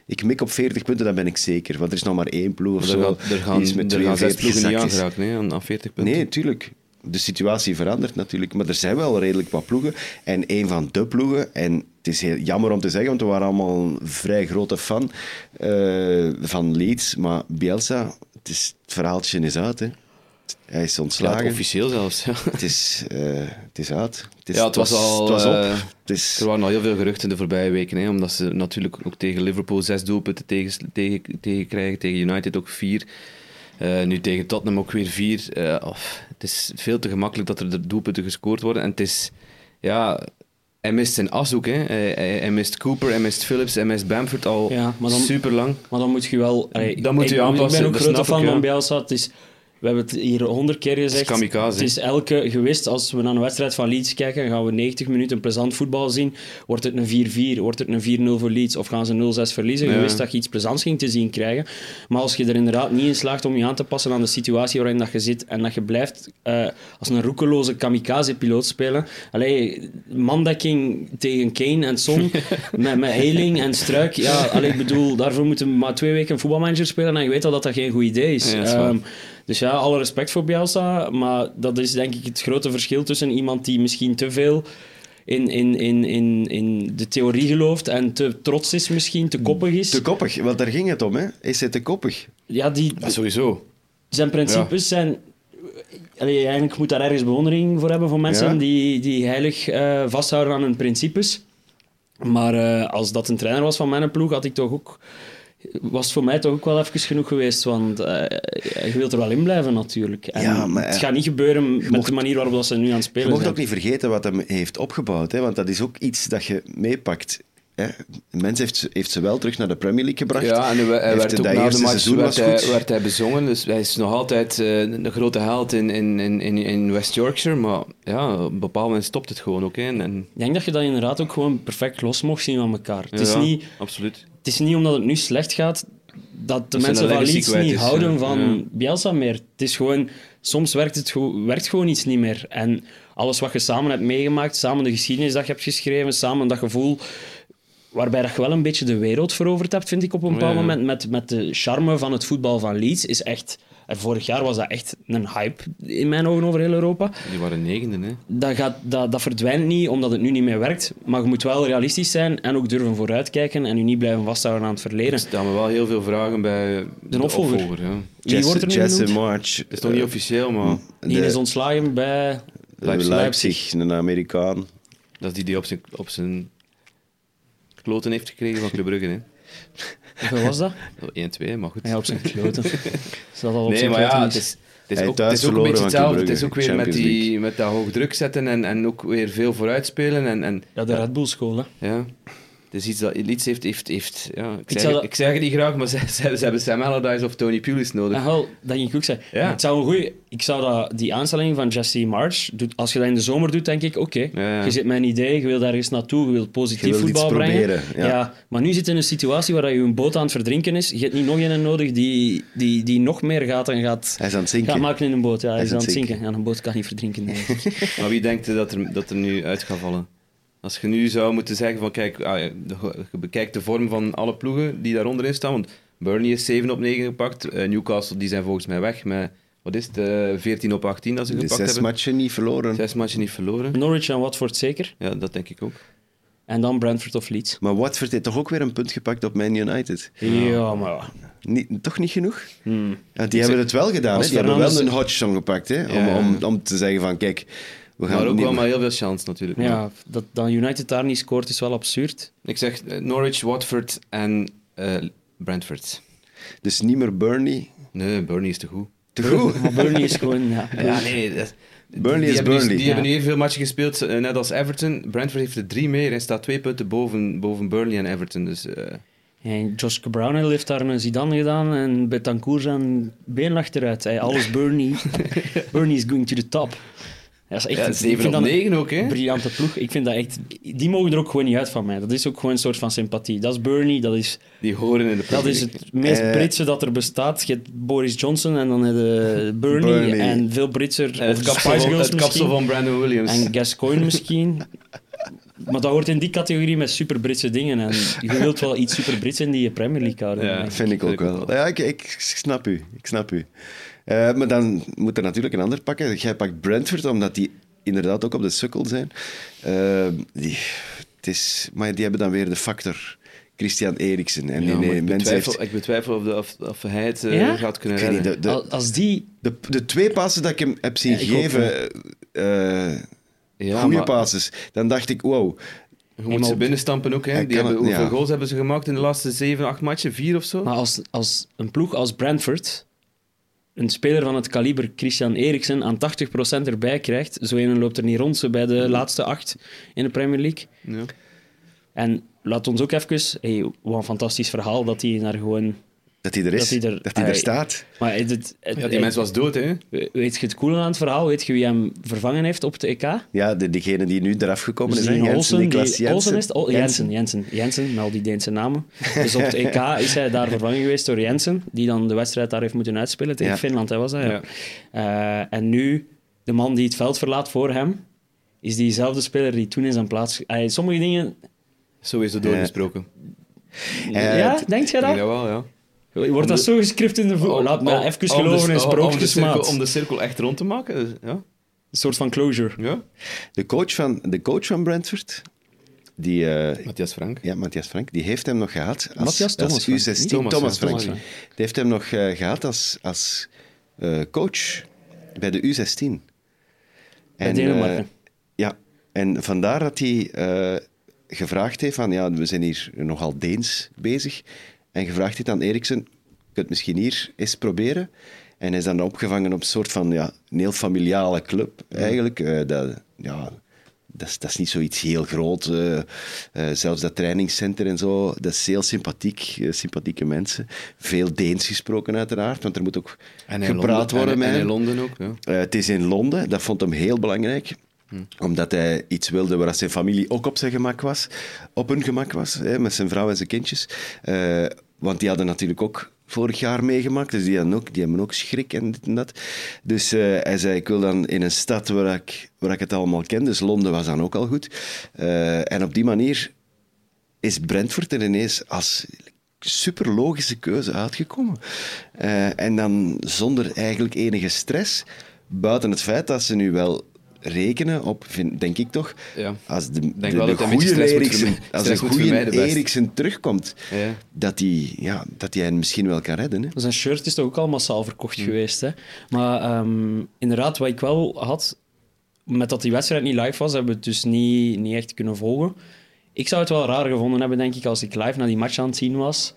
Ik mik op 40 punten, dan ben ik zeker. Want er is nog maar één ploeg of er zo. er gaan, is met er gaan zes 42 ploegen niet aangeraakt, nee, aan, aan 40 punten. Nee, tuurlijk. De situatie verandert natuurlijk. Maar er zijn wel redelijk wat ploegen. En een van de ploegen, en het is heel jammer om te zeggen, want we waren allemaal een vrij grote fan eh, van Leeds. Maar Bielsa, het, is, het verhaaltje is uit. Hè. Hij is Ja, ontslagen. het officieel zelfs. ja. het, is, eh, het is uit. Het, is, Ja, het was al, Het was op. eh, Het is, Er waren al heel veel geruchten de voorbije weken, hè, omdat ze natuurlijk ook tegen Liverpool zes doelpunten tegen, tegen, tegen krijgen, tegen United ook vier. Eh, nu tegen Tottenham ook weer vier. Eh, of, het is veel te gemakkelijk dat er doelpunten gescoord worden. En het is, ja, hij mist zijn as ook. Hè. Hij, mist Cooper, hij mist Phillips, hij mist Bamford al Ja, maar dan- super lang. Maar dan moet je wel... allee, Dan moet ik, je ik aanpassen, ben ook grote ik, fan ja. van Bielsa. Het is, we hebben het hier honderd keer gezegd. kamikaze, Het is elke gewist. Als we naar een wedstrijd van Leeds kijken, gaan we 90 minuten plezant voetbal zien. Wordt het een 4-4, wordt het een 4-0 voor Leeds of gaan ze 0-6 verliezen? Je wist dat je iets plezants ging te zien krijgen. Maar als je er inderdaad niet in slaagt om je aan te passen aan de situatie waarin dat je zit en dat je blijft eh, als een roekeloze kamikaze-piloot spelen. Allee, mandekking tegen Kane en Son met, met en Struik. Ja, allee, ik bedoel, daarvoor moeten we maar twee weken een voetbalmanager spelen en je weet al dat dat geen goed idee is. Ja, dat is. Ehm, dus ja, alle respect voor Bielsa, maar dat is denk ik het grote verschil tussen iemand die misschien te veel in, in, in, in, in de theorie gelooft en te trots is misschien, te koppig is. te koppig, want daar ging het om. Hè. Is hij te koppig? Ja, die, Ja, sowieso. zijn principes zijn... Allee, eigenlijk moet daar ergens bewondering voor hebben voor mensen Ja. die, die heilig eh, vasthouden aan hun principes. Maar eh, als dat een trainer was van mijn ploeg, had ik toch ook... Was het voor mij toch ook wel even genoeg geweest, want eh, je wilt er wel in blijven natuurlijk. En Ja, maar, het eh, gaat niet gebeuren met mocht- de manier waarop dat ze nu aan het Je spelen mocht zijn. ook niet vergeten wat hij heeft opgebouwd, hè, want dat is ook iets dat je meepakt. Hè. Mens heeft, ze- heeft ze wel terug naar de Premier League gebracht. Ja, en hij, hij Heeft werd ook na de match seizoen werd was hij, goed. werd hij bezongen. Dus hij is nog altijd eh, een grote held in, in, in, in- West Yorkshire. Maar ja, op een bepaald moment stopt het gewoon ook. Hè. En, Ik denk dat je dat inderdaad ook gewoon perfect los mocht zien van elkaar. Het, is ja, niet, Absoluut. het is niet omdat het nu slecht gaat dat de Dat mensen van kwijt niet is, houden ja. van Ja. Bielsa meer. Het is gewoon, soms werkt het go- werkt gewoon iets niet meer. En alles wat je samen hebt meegemaakt, samen de geschiedenis dat je hebt geschreven, samen dat gevoel waarbij dat je wel een beetje de wereld veroverd hebt, vind ik op een bepaald Ja. moment. Met, met de charme van het voetbal van Leeds is echt... En vorig jaar was dat echt een hype in mijn ogen over heel Europa. Die waren negende, hè. Dat, gaat, dat, dat verdwijnt niet omdat het nu niet meer werkt. Maar je moet wel realistisch zijn en ook durven vooruitkijken en je niet blijven vasthouden aan het verleden. Er staan me wel heel veel vragen bij de, opvolger. ja. Wie Jesse, wordt er nu Jesse genoemd? March. Dat is nog niet officieel, maar de- Die is ontslagen bij... Leipzig, Leipzig. een Amerikaan. dat is die die op zijn, op zijn kloten heeft gekregen van Club Brugge, hè. Hoeveel was dat? 1-2, maar goed. Ja, op zijn kloten. Zat al op Nee, zijn maar ja, het is. is, het is Hij ook, het is ook een beetje hetzelfde. Het is ook weer met, die, met dat hoog druk zetten en, en ook weer veel vooruitspelen. En, en, Ja, de Red Bull school, hè. ja. Is iets dat Leeds heeft... heeft, heeft ja, ik, zeg, zou dat- ik zeg het niet graag, maar ze, ze, ze hebben Sam Allardyce of Tony Pulis nodig. En wel, dat ging ik ook zeggen. Ja. Het zou een goeie, ik zou dat, die aanstelling van Jesse March, doet, als je dat in de zomer doet, denk ik, oké, Ja, ja. je zit met een idee, je wil ergens naartoe, je wil positief Je wilt iets voetbal brengen. proberen, ja. maar nu zit je in een situatie waar je een boot aan het verdrinken is. Je hebt niet nog een nodig die, die, die nog meer gaat en gaat, Hij is aan het gaat zinken. maken in een boot. Ja, hij is aan het zinken. zinken. Ja, een boot kan niet verdrinken. Maar wie denkt dat er, dat er nu uit gaat vallen? Als je nu zou moeten zeggen van kijk, ah, je bekijkt de vorm van alle ploegen die daaronder in staan. Want Burnley is 7 op 9 gepakt. Eh, Newcastle die zijn volgens mij weg met, wat is het, eh, 14 op 18 dat ze De gepakt zes hebben. matchen niet verloren. Zes matchen niet verloren. Norwich en Watford zeker. Ja, dat denk ik ook. En dan Brentford of Leeds. Maar Watford heeft toch ook weer een punt gepakt op Man United? Ja, maar... Niet, toch niet genoeg? Hmm. Ja, die hebben het wel gedaan. Hè? Die hebben wel een Hodgson gepakt. Hè? Om, Ja. om, om te zeggen van, kijk, we gaan Maar ook wel maar heel veel chance natuurlijk. Ja, dat, dat United daar niet scoort is wel absurd. Ik zeg eh, Norwich, Watford en eh, Brentford. Dus niet meer Burnley. Nee, Burnley is te goed. Te goed. Maar Burnley is gewoon... Ja, Ja, nee. dat- Burnley die is hebben nu- Burnley. die Ja. hebben nu evenveel matchen gespeeld, eh, net als Everton. Brentford heeft er drie meer en staat twee punten boven, boven Burnley en Everton. Dus eh, En Josh Brownhill heeft daar een Zidane gedaan en Betancourt zijn been achteruit. Hij, alles Burnley. Burnley is going to the top. Dat is echt, ja, ik 7 vind op dat 9 ook, hè? een briljante ploeg. Ik vind dat echt... Die mogen er ook gewoon niet uit van mij. Dat is ook gewoon een soort van sympathie. Dat is Burnley, dat is, Die horen in de dat is het meest. Britse dat er bestaat. Je hebt Boris Johnson en dan heb je Burnley. en veel Britser. En het kapsel, Spice van, Girls het kapsel misschien. van Brandon Williams. En Gascoigne misschien. Maar dat hoort in die categorie met super Britse dingen. En je wilt wel iets super Brits in die Premier League houden. Ja. vind ik ook wel. Ja, ik, ik snap u. Ik snap u. Eh, maar dan moet er natuurlijk een ander pakken. Jij pakt Brentford, omdat die inderdaad ook op de sukkel zijn. Eh, die, het is, maar die hebben dan weer de factor Christian Eriksen. En Ja, nee, ik, betwijfel, heeft... ik betwijfel of, de, of, of hij het eh, Ja? gaat kunnen redden. de, de, Al- Als die... de, de twee passes dat ik hem heb zien Ja, geven, eh Ja, goede maar passes, dan dacht ik, wow. Je maar moet ze binnenstampen ook. Hè. Die hebben, het, hoeveel ja. goals hebben ze gemaakt in de laatste 7, 8 matchen? Vier of zo? Maar als, als een ploeg als Brentford een speler van het kaliber Christian Eriksen aan 80% erbij krijgt, zo een loopt er niet rond zo bij de laatste acht in de Premier League. Ja. En laat ons ook even... Hey, wat een fantastisch verhaal dat hij naar gewoon... Dat hij er is, Dat hij er- dat hij er Hij- staat. Maar het, het, het- ja, die mens was dood, hè? Weet je het coole aan het verhaal? Weet je wie hem vervangen heeft op het EK? Ja, de, degene die nu eraf gekomen Dus is, Jensen, Olsen, Niklas die, Olsen is het? Oh, Jensen. Jensen, Jensen, Jensen, met al die Deense namen. Dus op het EK is hij daar vervangen geweest door Jensen, die dan de wedstrijd daar heeft moeten uitspelen tegen Ja. Finland, hè, was dat? Ja. Ja. Eh, en nu, de man die het veld verlaat voor hem, is diezelfde speler die toen in zijn plaats... Hij, sommige dingen... Zo is het doorgesproken. Eh, ja, het- denkt je Ik denk dat? dat wel, ja. Wordt dat zo geschrift in de voet? Laat me Om- even om de- geloven in om- om de sprookjes, cirkel- maat. Om de cirkel echt rond te maken. dus, ja. Een soort van closure. ja. De coach van, de coach van Brentford, die, eh, Matthias Frank. ja, Matthias Frank, die heeft hem nog gehad als, Matthias Thomas als Frank, U16. niet? Thomas, Thomas Frank. Frank. Die heeft hem nog eh, gehad als, als eh, coach bij de U16. Bij En, Denemarken. ja, en vandaar dat hij eh, gevraagd heeft van, ja, we zijn hier nogal Deens bezig. En gevraagd heeft aan Eriksen, je kunt misschien hier eens proberen. En hij is dan opgevangen op een soort van ja, een heel familiale club, eigenlijk. Eh, dat, ja, dat is, dat is niet zoiets heel groot. eh, eh, zelfs dat trainingscenter en zo, dat is heel sympathiek. sympathieke mensen. Veel Deens gesproken uiteraard, want er moet ook gepraat Londen, worden en, met en in. Londen ook, ja. Het is in Londen, dat vond hem heel belangrijk. Omdat hij iets wilde waar zijn familie ook op zijn gemak was. Op hun gemak was, hè, met zijn vrouw en zijn kindjes. Eh, want die hadden natuurlijk ook vorig jaar meegemaakt. Dus die, hadden ook, die hebben ook schrik en dit en dat. Dus eh, hij zei, ik wil dan in een stad waar ik, waar ik het allemaal ken. Dus Londen was dan ook al goed. Eh, en op die manier is Brentford er ineens als super logische keuze uitgekomen. En dan zonder eigenlijk enige stress, buiten het feit dat ze nu wel rekenen op, vind, denk ik toch, ja. als de, de, de, de goede Eriksen, als een goede Eriksen terugkomt, ja. dat hij ja, dat die misschien wel kan redden. Hè. Zijn shirt is toch ook al massaal verkocht hm. geweest. Hè? Maar um, inderdaad, wat ik wel had, met dat die wedstrijd niet live was, hebben we het dus niet, niet echt kunnen volgen. Ik zou het wel raar gevonden hebben, denk ik, als ik live naar die match aan het zien was.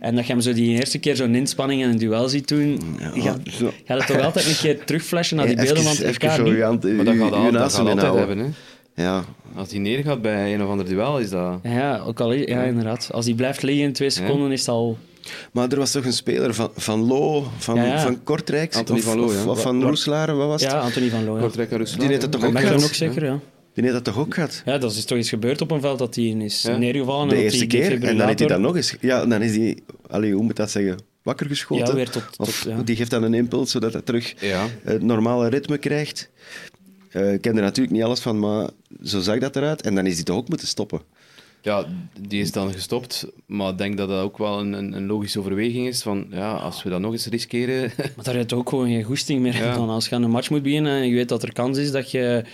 En dat je hem zo die eerste keer zo'n inspanning en een duel ziet doen, ja, gaat, gaat het toch altijd een keer terugflashen naar die beelden van het FK niet? Maar dat gaat, al, dat gaat altijd hebben, hè? Ja. Als hij neergaat bij een of ander duel, is dat... Ja, ook al, ja, inderdaad. Als hij blijft liggen in twee seconden, is het al... Maar er was toch een speler van, van Lo, van, ja, ja. van Kortrijk? Anthony of, van Lo, of, of van Roeselare, wat was het? Ja, Anthony van Lo, ja. Kortrijk en Roeselare. Die heeft dat toch ook ook zeker, ja. Die heeft dat toch ook gehad? Ja, dat is toch iets gebeurd op een veld dat hij is ja. neergevallen. De eerste keer, en dan heeft hij dat nog eens... Ja, dan is hij... Allee, hoe moet dat zeggen? Wakker geschoten. Ja, weer tot... tot of, Die geeft dan een impuls, zodat hij terug het normale ritme krijgt. Uh, ik ken er natuurlijk niet alles van, maar zo zag dat eruit. En dan is hij toch ook moeten stoppen. Ja, die is dan gestopt. Maar ik denk dat dat ook wel een, een, een logische overweging is. Van, ja, als we dat nog eens riskeren... Maar daar heb je ook gewoon geen goesting meer ja. van. Als je aan een match moet beginnen en je weet dat er kans is dat je,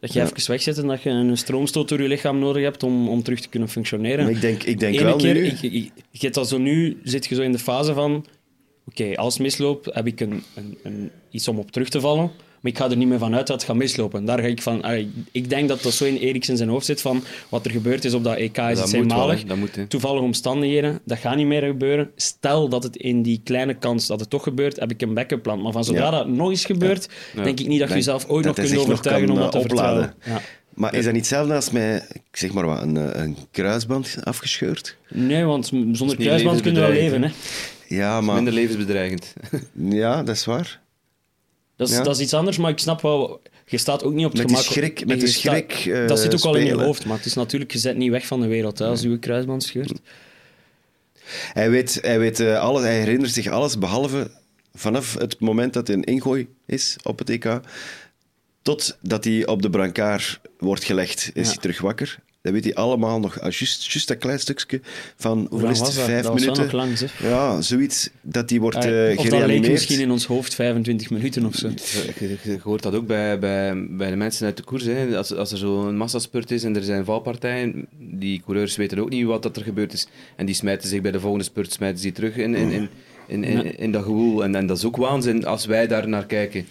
dat je ja. even wegzet en dat je een stroomstoot door je lichaam nodig hebt om, om terug te kunnen functioneren. Maar ik denk, ik denk wel keer, nu... Ik, ik, ik, zo nu zit je zo in de fase van... Oké, als misloopt, heb ik een, een, een, iets om op terug te vallen. Maar ik ga er niet meer van uit dat het gaat mislopen. Daar ga ik van... Ik denk dat dat zo in Eriksen zijn hoofd zit van wat er gebeurd is op dat EK is het eenmalig. Toevallige omstandigheden, dat gaat niet meer gebeuren. Stel dat het in die kleine kans dat het toch gebeurt, heb ik een backup plan. Maar van zodra ja. dat nog eens gebeurt, ja. denk ik niet dat je jezelf ooit nog kunt overtuigen kan, om dat te opladen. vertrouwen. Maar is dat niet hetzelfde als mij, zeg maar wat, een, een kruisband afgescheurd? Nee, want zonder kruisband kun je wel leven. Hè? Ja, maar... Minder levensbedreigend. ja, dat is waar. Dat is, dat is iets anders, maar ik snap wel... Je staat ook niet op het met gemak... Schrik, met de schrik staat, uh, Dat zit ook al in je hoofd, maar het is natuurlijk... Je zet niet weg van de wereld hè, als je kruisband scheurt. Hij weet, hij, weet uh, alles, hij herinnert zich alles, behalve vanaf het moment dat hij een ingooi is op het EK, totdat hij op de brancard wordt gelegd, is ja. hij terug wakker. Dat weet hij allemaal nog. Ah, juist dat klein stukje van hoe is het, vijf dat minuten. nog lang, ja, zoiets dat die wordt uh, uh, Of dat leek misschien in ons hoofd 25 minuten of zo. Je, je hoort dat ook bij, bij, bij de mensen uit de koers. Hè. Als, als er zo'n massaspurt is en er zijn valpartijen, die coureurs weten ook niet wat dat er gebeurd is. En die smijten zich bij de volgende spurt smijten ze terug in, in, in, in, in, in dat gewoel. En, en dat is ook waanzin als wij daar naar kijken.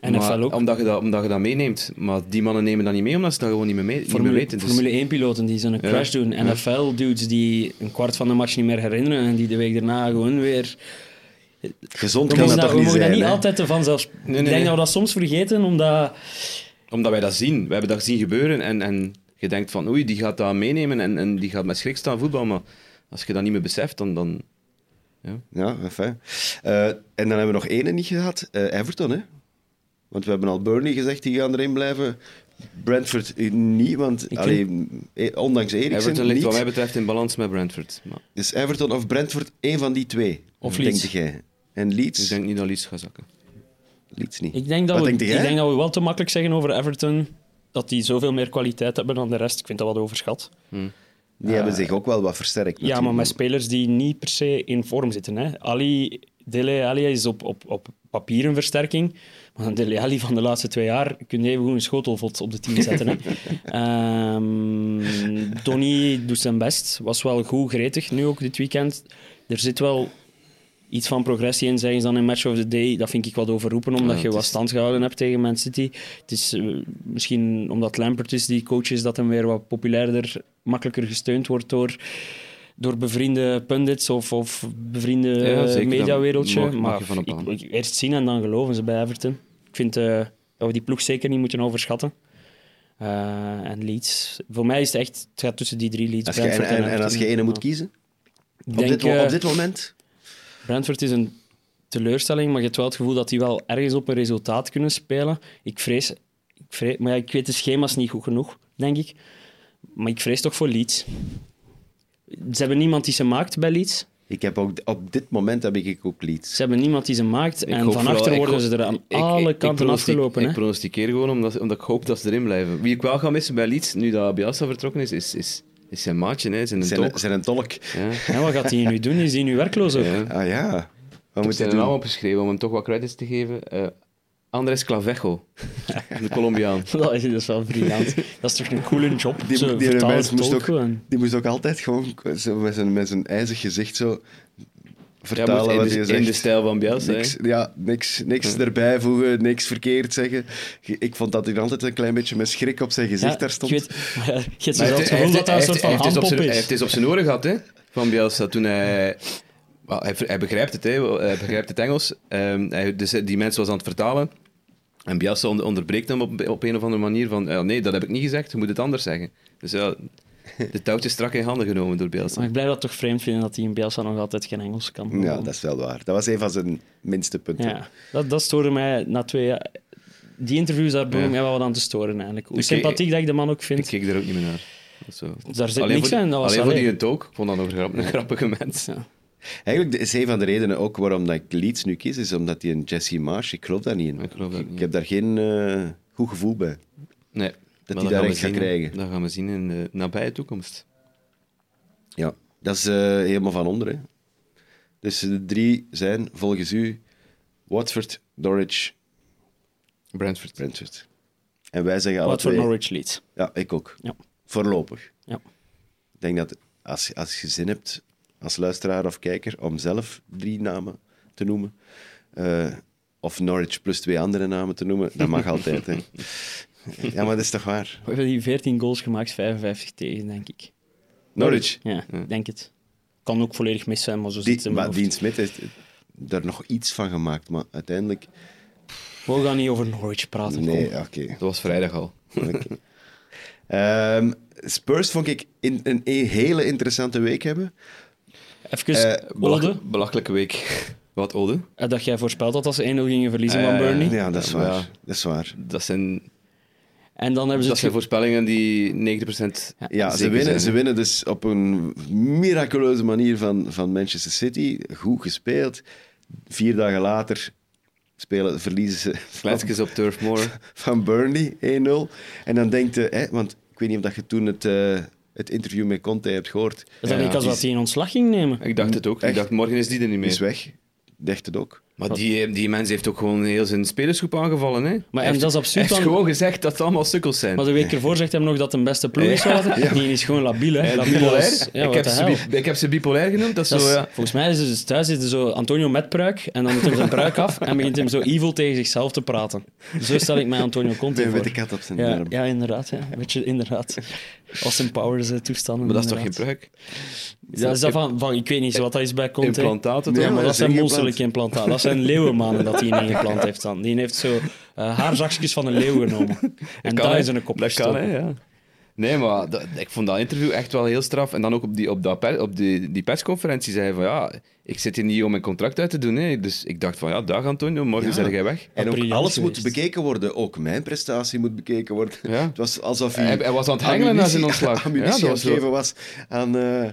NFL maar, ook. Omdat je, dat, omdat je dat meeneemt. Maar die mannen nemen dat niet mee, omdat ze dat gewoon niet meer, mee, Formule, niet meer weten. Dus. Formule 1-piloten die zo'n crash doen. NFL-dudes die een kwart van de match niet meer herinneren en die de week daarna gewoon weer... Gezond kan dat, dat toch niet zijn, We mogen dat niet altijd te vanzelf... Nee, nee, ik denk nee. dat we dat soms vergeten, omdat... Omdat wij dat zien. We hebben dat zien gebeuren en, en je denkt van oei, die gaat dat meenemen en, en die gaat met schrik staan voetbal. Maar als je dat niet meer beseft, dan... dan ja, ja enfin. Uh, en dan hebben we nog één niet gehad. Uh, Everton, hè? Want we hebben al Burnley gezegd, die gaan erin blijven. Brentford niet, want allee, ondanks Eriksen Everton ligt niet. wat mij betreft in balans met Brentford. Maar... Dus Everton of Brentford, één van die twee. Of Leeds. Denk jij? En Leeds? Ik denk niet dat Leeds gaat zakken. Leeds niet. Ik denk dat, wat we, denk ik denk dat we wel te makkelijk zeggen over Everton dat die zoveel meer kwaliteit hebben dan de rest. Ik vind dat wat overschat. Hmm. Die uh, hebben zich ook wel wat versterkt. Ja, maar met spelers die niet per se in vorm zitten. Hè. Ali, Dele Ali is op, op, op papier een versterking. Maar de Ali van de laatste twee jaar kun je even goed een schotelvot op de team zetten. Hè. um, Donny doet zijn best. Was wel goed gretig, nu ook dit weekend. Er zit wel iets van progressie in, zeggen ze dan in Match of the Day. Dat vind ik wat overroepen, omdat ja, je wat stand gehouden hebt tegen Man City. Het is uh, misschien omdat Lampert is die coach is, dat hem weer wat populairder, makkelijker gesteund wordt door door bevriende pundits of, of bevriende ja, mediawereldje. Mag, maar ik, ik, eerst zien en dan geloven ze bij Everton. Ik vind uh, dat we die ploeg zeker niet moeten overschatten. Uh, en Leeds, voor mij is het echt, het gaat tussen die drie Leeds. Als je, en, en, en, als je ene moet kiezen? Op, denk, dit, op dit moment? Brentford is een teleurstelling, maar je hebt wel het gevoel dat die wel ergens op een resultaat kunnen spelen. Ik vrees, ik vrees maar ja, ik weet de schema's niet goed genoeg, denk ik. Maar ik vrees toch voor Leeds. Ze hebben niemand die ze maakt bij Leeds. Ik heb ook, op dit moment heb ik ook Leeds. Ze hebben niemand die ze maakt. Ik en van achter worden ze er aan ik, alle kanten ik afgelopen. Ik pronosticeer gewoon omdat, omdat ik hoop dat ze erin blijven. Wie ik wel ga missen bij Leeds, nu dat Bielsa vertrokken is, is, is is zijn maatje, hè, zijn een Zijn, tolk. zijn een tolk. Ja. Ja, wat gaat hij nu doen? Is hij nu werkloos ook? Ja. Ah ja. Wat Ik moet heb hij zijn naam doen? opgeschreven opgeschreven om hem toch wat credits te geven. Eh, Andres Clavejo, de Colombiaan. Dat is, is wel briljant. Dat is toch een coole job? Die, Zo, die mens moest ook, gewoon. die moest ook altijd gewoon zo met, zijn, met zijn ijzig gezicht zo Ja, vertalen wat in, hij de, zegt. in de stijl van Bielsa. hè. Niks, ja, niks, niks erbij voegen, niks verkeerd zeggen. Ik vond dat hij altijd een klein beetje met schrik op zijn gezicht Ja, daar stond. Je, weet, je hebt zo het gevoel dat dat een soort van hij heeft het op handpop zijn- Hij is. heeft het op zijn oren gehad, hè, van Bielsa, toen hij... Hij, hij begrijpt het, hè, hij begrijpt het Engels. Ehm, hij, dus die mensen was aan het vertalen. En Bielsa onder- onderbreekt hem op, op een of andere manier van... ja, nee, dat heb ik niet gezegd, je moet het anders zeggen. Dus ja, de touwtjes strak in handen genomen door Bielsa. Maar ik blijf dat toch vreemd vinden dat hij in Bielsa nog altijd geen Engels kan. Ja, dat is wel waar. Dat was een van zijn minste punten. Ja, dat, dat stoorde mij na twee jaar. Die interviews, daar begon Ja. mij wel wat aan te storen eigenlijk. Hoe Ik- sympathiek dat ik de man ook Ik vind. keek er ook niet meer naar. Zo. Daar zit alleen niks voor, aan, dat was alleen voor die het ook. Ik vond dat nog een grappige mens. Ja. Eigenlijk is een van de redenen ook waarom dat ik Leeds nu kies, is omdat hij een Jesse Marsh, ik geloof daar niet in. Ik geloof dat Ik niet. heb daar geen eh, goed gevoel bij. Nee. hij maar daar echt gaat zien, krijgen. Dat gaan we zien in de nabije toekomst. Ja, dat is eh, helemaal van onder. Hè. Dus de drie zijn volgens u Watford, Norwich, Brentford. Brentford. En wij zeggen alle Wat voor twee... Norwich Leeds. Ja, ik ook. Ja. Voorlopig. Ja. Ik denk dat als, als je zin hebt, als luisteraar of kijker, om zelf drie namen te noemen, eh, of Norwich plus twee andere namen te noemen, dat mag altijd. Hè. Ja, maar dat is toch waar? We hebben die 14 goals gemaakt, 55 tegen, denk ik. Norwich. Ja, ik denk het. Kan ook volledig mis zijn, maar zo zit het in mijn maar. Dean Smith heeft er nog iets van gemaakt, maar uiteindelijk... We gaan niet over Norwich praten. Nee, oké. Dat was vrijdag al. Oké. Ehm, Spurs vond ik in, een, een hele interessante week hebben. Even, Eh, Ode, Belach- belachelijke week. Wat, Ode? eh, dat jij voorspeld had dat ze 1-0 gingen verliezen Eh, van Burnley. Ja, dat is waar. ja. Dat is waar. Dat zijn, En dan hebben ze dat zijn voorspellingen die 90% Ja, ze winnen, zijn, ze winnen dus op een miraculeuze manier van, van Manchester City. Goed gespeeld. Vier dagen later spelen, verliezen ze van, Kletsjes op Turf Moor. van Burnley 1-0. En dan denkt je, hè, want ik weet niet of dat je toen het, eh, het interview met Conte hebt gehoord. Is dat Ja, niet als die wat hij een ontslag ging nemen? Ik dacht het ook. Echt? Ik dacht, morgen is die er niet Die is meer. weg. Ik dacht het ook. Maar die, die mens heeft ook gewoon heel zijn spelersgroep aangevallen. Hè? Maar en dat is heeft- absurd Hij heeft dan- gewoon gezegd dat het allemaal sukkels zijn. Maar de week ervoor zegt hij nog dat het een beste ploeg is. Die is gewoon labiel, hè. Labiel bipolair? als- Ja, ik, heb de ze, ik heb ze bipolair genoemd. Dat is Dat zo, is-. Volgens mij is het dus thuis is er zo Antonio met pruik en dan doet hij zijn pruik af en begint hem zo evil tegen zichzelf te praten. Zo stel ik mij Antonio Conte voor. witte kat op zijn Ja, arm. ja, inderdaad. Ja. Een beetje inderdaad. Austin Powers eh, toestanden. Maar dat is toch geen pruik? Ja, is dat van, van, ik weet niet wat dat is bij Conte. Implantaten, Ja, toch? maar maar dat dat zijn monsterlijke implantaten. Zijn leeuwenmanen dat hij ingeplant heeft dan. Die heeft zo eh, haarzakjes van een leeuw genomen. En Kan, daar is in een kop Dat kan, hè, ja. Nee, maar dat- ik vond dat interview echt wel heel straf. En dan ook op die, op dat per- op die, die persconferentie zei hij van ja, ik zit hier niet om mijn contract uit te doen. Hè. Dus ik dacht van ja, dag Antonio, morgen Ja. zeg jij weg. En ook alles moet bekeken worden. Ook mijn prestatie moet bekeken worden. Ja. Het was alsof hij... Hij, hij was aan het hengelen na zijn ontslag. ammunitie ja, dat was geven was aan, eh,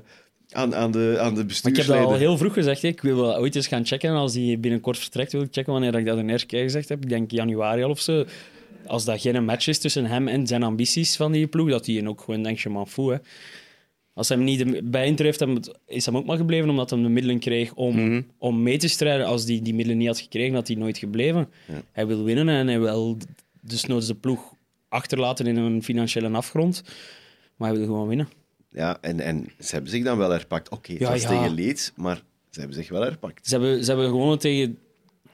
aan, aan, de, aan de Maar ik heb dat al heel vroeg gezegd. hè. Ik wil wel ooit eens gaan checken. Als die binnenkort vertrekt, wil ik checken wanneer ik dat de eerste keer gezegd heb. Ik denk januari al of zo. Als dat geen match is tussen hem en zijn ambities van die ploeg, dat hij ook gewoon denkt, je man foe, hè. Als hij hem niet bij heeft, is hem ook maar gebleven omdat hij de middelen kreeg om, Mhm. om mee te strijden. Als hij die, die middelen niet had gekregen, had hij nooit gebleven. Hij wil winnen en hij wil dus nooit de ploeg achterlaten in een financiële afgrond. Maar hij wil gewoon winnen. Ja, en, en ze hebben zich dan wel herpakt. Oké, het Ja, tegen Leeds, maar ze hebben zich wel herpakt. Ze hebben, ze hebben gewonnen tegen,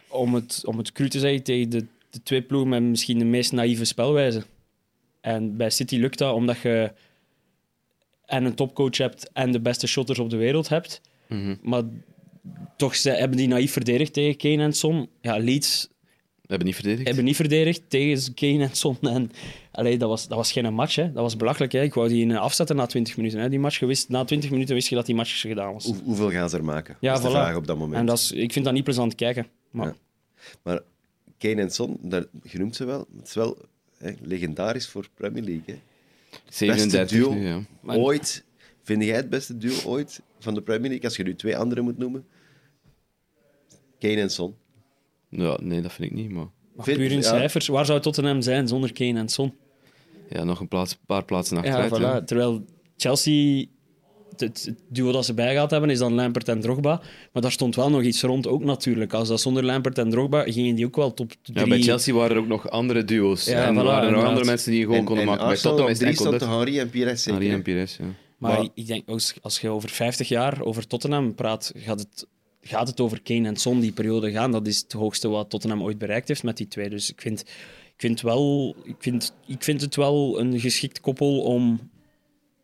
om het, om het cru te zeggen, tegen de, de twee ploegen met misschien de meest naïeve spelwijze. En bij City lukt dat omdat je en een topcoach hebt en de beste shotters op de wereld hebt. Mhm. Maar toch ze hebben die naïef verdedigd tegen Kane en Son. Ja, Leeds hebben niet verdedigd. hebben niet verdedigd tegen Kane en Son. En, allee, dat, was, dat was geen match, hè. dat was belachelijk. Hè. Ik wou die in afzetten na 20 minuten. Hè. Die match, je wist, na 20 minuten wist je dat die match gedaan was. Hoe, hoeveel gaan ze er maken? Ja, dat is de vraag op dat moment. En dat is, ik vind dat niet plezant kijken. Maar Ja. Maar Kane en Son, daar genoemd ze wel. Het is wel hè, legendarisch voor Premier League. Hè. 37 duo. nu, ja. Maar- Ooit, vind jij het beste duo ooit van de Premier League? Als je nu twee andere moet noemen. Kane en Son. Ja. Nee, dat vind ik niet, maar... Maar puur in ja. cijfers, waar zou Tottenham zijn zonder Kane en Son? Ja, nog een plaats, paar plaatsen Ja, achteruit. voilà. ja. Terwijl Chelsea, het, het duo dat ze bijgehaald hebben, is dan Lampert en Drogba. Maar daar stond wel nog iets rond ook natuurlijk. Als dat zonder Lampert en Drogba gingen die ook wel top 3. Ja, bij Chelsea waren er ook nog andere duo's. Ja, en voilà, waren er nog andere mensen die gewoon En, konden en maken. Bij Tottenham op is enkel stond dat... Henry en Pires hè? en Pires, ja. Maar, Maar- ik denk, als, als je over 50 jaar over Tottenham praat, gaat het, gaat het over Kane en Son die periode gaan. Dat is het hoogste wat Tottenham ooit bereikt heeft met die twee. Dus ik vind, ik vind, wel, ik vind, ik vind het wel een geschikt koppel om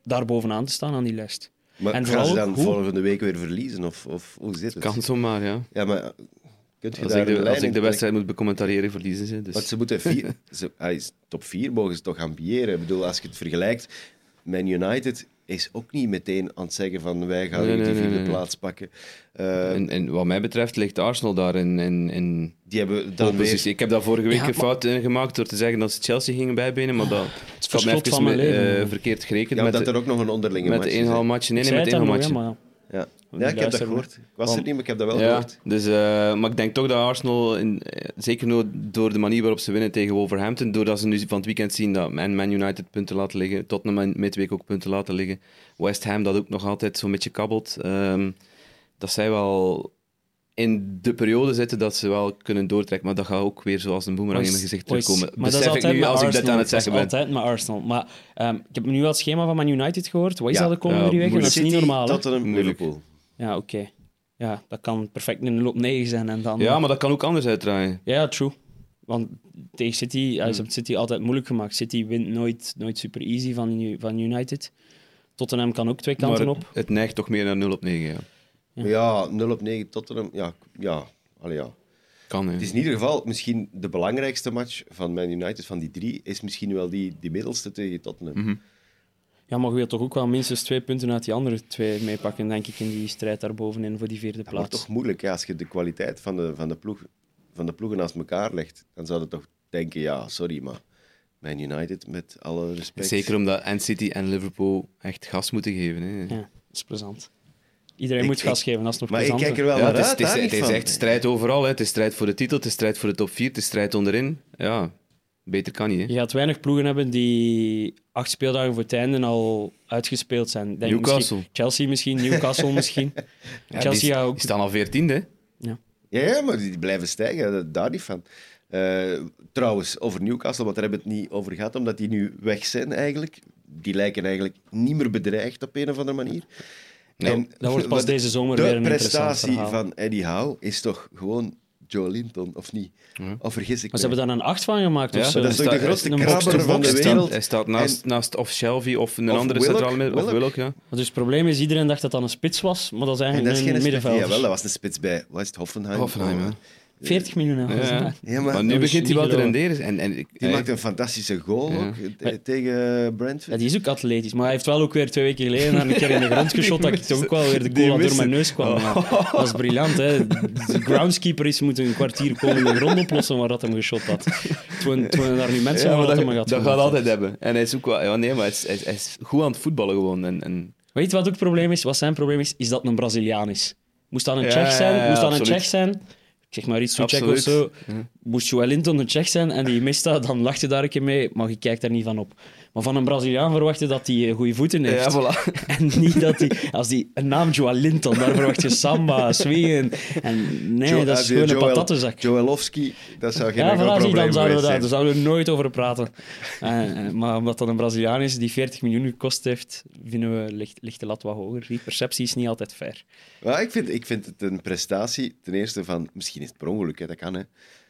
daar bovenaan te staan aan die lijst. Maar En gaan ze dan hoe- volgende week weer verliezen? Of, of hoe zit het? Kan zomaar, ja. Ja, maar kunt je Als daar ik, een de, als ik de wedstrijd moet becommentariëren, verliezen ze. Dus. Want ze moeten vier, ze, hij is top 4 mogen ze toch ambiëren. Ik bedoel, als je het vergelijkt, Man United is ook niet meteen aan het zeggen van wij gaan Nee, nu die nee, nee, vierde nee, nee. plaats pakken. Eh, En, en wat mij betreft ligt Arsenal daar in, in, in die hebben dan positie. weer... Ik heb daar vorige week Ja, een fout in gemaakt door te zeggen dat ze Chelsea gingen bijbenen, maar dat Het verschot even van mijn me- leven. eh, verkeerd gerekend Ja, met, dat er ook nog een onderlinge met match is, hè. inhaalmatje. Nee, nee, met inhaalmatje. Ja, Ik ja ik heb dat gehoord. Ik was er niet, maar ik heb dat wel Ja, gehoord. dus, eh, maar ik denk toch dat Arsenal, in, eh, zeker nu door de manier waarop ze winnen tegen Wolverhampton, doordat ze nu van het weekend zien dat Man, Man United punten laten liggen, Tottenham en midweek ook punten laten liggen, West Ham dat ook nog altijd zo'n beetje kabbelt, ehm, dat zij wel in de periode zitten dat ze wel kunnen doortrekken, maar dat gaat ook weer zoals een boemerang in mijn gezicht terugkomen. Maar dat is Besef ik altijd nu als ik dit Arsenal. aan het zeggen dat ben. is altijd met Arsenal. Maar ehm, ik heb nu wel het schema van Man United gehoord. Wat is Ja, dat de komende ja, drie weken? Dat is niet normaal. hè? Tottenham, Moeilijk. Liverpool. Ja, oké. Ja, dat kan perfect een 0 op 9 zijn. En dan, Ja, maar dat kan ook anders uitdraaien. Ja, true. Want tegen City, ja, ze hebben City altijd moeilijk gemaakt. City wint nooit, nooit super easy van, van United. Tottenham kan ook twee kanten Maar op. het, het neigt toch meer naar 0 op 9. Ja. Ja. Ja, 0 op 9 Tottenham. Ja, ja. Allee, ja. Kan, hè. Het is in ieder geval misschien de belangrijkste match van Man United van die drie. Is misschien wel die, die middelste tegen Tottenham. Mhm. Ja, maar je wilt toch ook wel minstens twee punten uit die andere twee meepakken, denk ik, in die strijd daarbovenin voor die vierde Dat wordt plaats. toch moeilijk ja, als je de kwaliteit van de, van, de ploeg, van de ploegen naast elkaar legt. Dan zou je toch denken, ja, sorry, maar Man United, met alle respect. Zeker omdat en City en Liverpool echt gas moeten geven. Hè. Ja, dat is plezant. Iedereen Ik- moet gas ik- geven, dat is nog Maar ik plezant. kijk er wel Ja, naar het is, uit, het is, het echt strijd overal. Hè. Het is strijd voor de titel, het is strijd voor de top 4, het is strijd onderin. Ja, beter kan niet. Hè. Je gaat weinig ploegen hebben die acht speeldagen voor het einde al uitgespeeld zijn. Denk Newcastle. Misschien, Chelsea misschien, Newcastle misschien. Ja, Chelsea die, ook... die staan al 14 hè. Ja, ja, maar die blijven stijgen, daar niet van. Eh, trouwens, over Newcastle, want daar hebben we het niet over gehad, omdat die nu weg zijn eigenlijk. Die lijken eigenlijk niet meer bedreigd op een of andere manier. Nee, dat wordt pas wat- deze zomer de weer een interessant prestatie van Eddie Howe is toch gewoon Joe Linton, of niet? Of vergis ik Maar ze me? hebben daar een acht van gemaakt Ja, of zo. dat is toch de grootste krabber van de Hij wereld? staat, hij staat naast, En- naast of Shelby of een Of andere centrale midden- Of Willock. Ja. Maar dus het probleem is, iedereen dacht dat dat een spits was, maar dat is En eigenlijk dat is een middenvelder. Jawel, dat was een spits bij, wat is het, Hoffenheim? 40 miljoen. hè. Ja, Maar maar nu is begint hij wel te renderen. En, en, ik- die hij- maakt een fantastische goal Ja. ook eh, tegen Brentford. Ja, die is ook atletisch, maar hij heeft wel ook weer twee weken geleden naar een keer in de grond geschot dat ik toch ook wel weer de cola door mijn neus kwam. Ja. Dat is briljant, hè. De groundskeeper is moeten een kwartier komen in de grond oplossen waar dat hem geschot had. Toen, toen daar nu mensen Ja, aan maar dat hem had dat gaat altijd hebben. En hij is ook wel... Ja, nee, maar hij is, hij is- hij is goed aan het voetballen gewoon. En, en, Weet je wat ook het probleem is? Wat zijn probleem is? Is dat een Braziliaan is. Moest dat een Ja, Tsjech zijn? Moest dat een. Tsjech zijn? Ik zeg maar iets Tsjech of zo. Moest Joel Linton een Tsjech zijn en die mist dat, dan lacht je daar een keer mee, maar je kijkt daar niet van op. Maar van een Braziliaan verwacht je dat hij goede voeten heeft. ja, voilà. En niet dat hij... Als die een naam Joel Linton, daar verwacht je samba, swingen. En nee, Jo- dat eh, is gewoon een patattenzak. Joelowski, dat zou geen Ja, voilà, probleem dan zouden we, daar, zouden we nooit over praten. Eh, eh, maar omdat dat een Braziliaan is die 40 miljoen gekost heeft, vinden we ligt, ligt de lat wat hoger. Die perceptie is niet altijd fair. Ja, ik, vind, ik vind het een prestatie, ten eerste van, misschien is het per ongeluk, hè, dat kan, hè,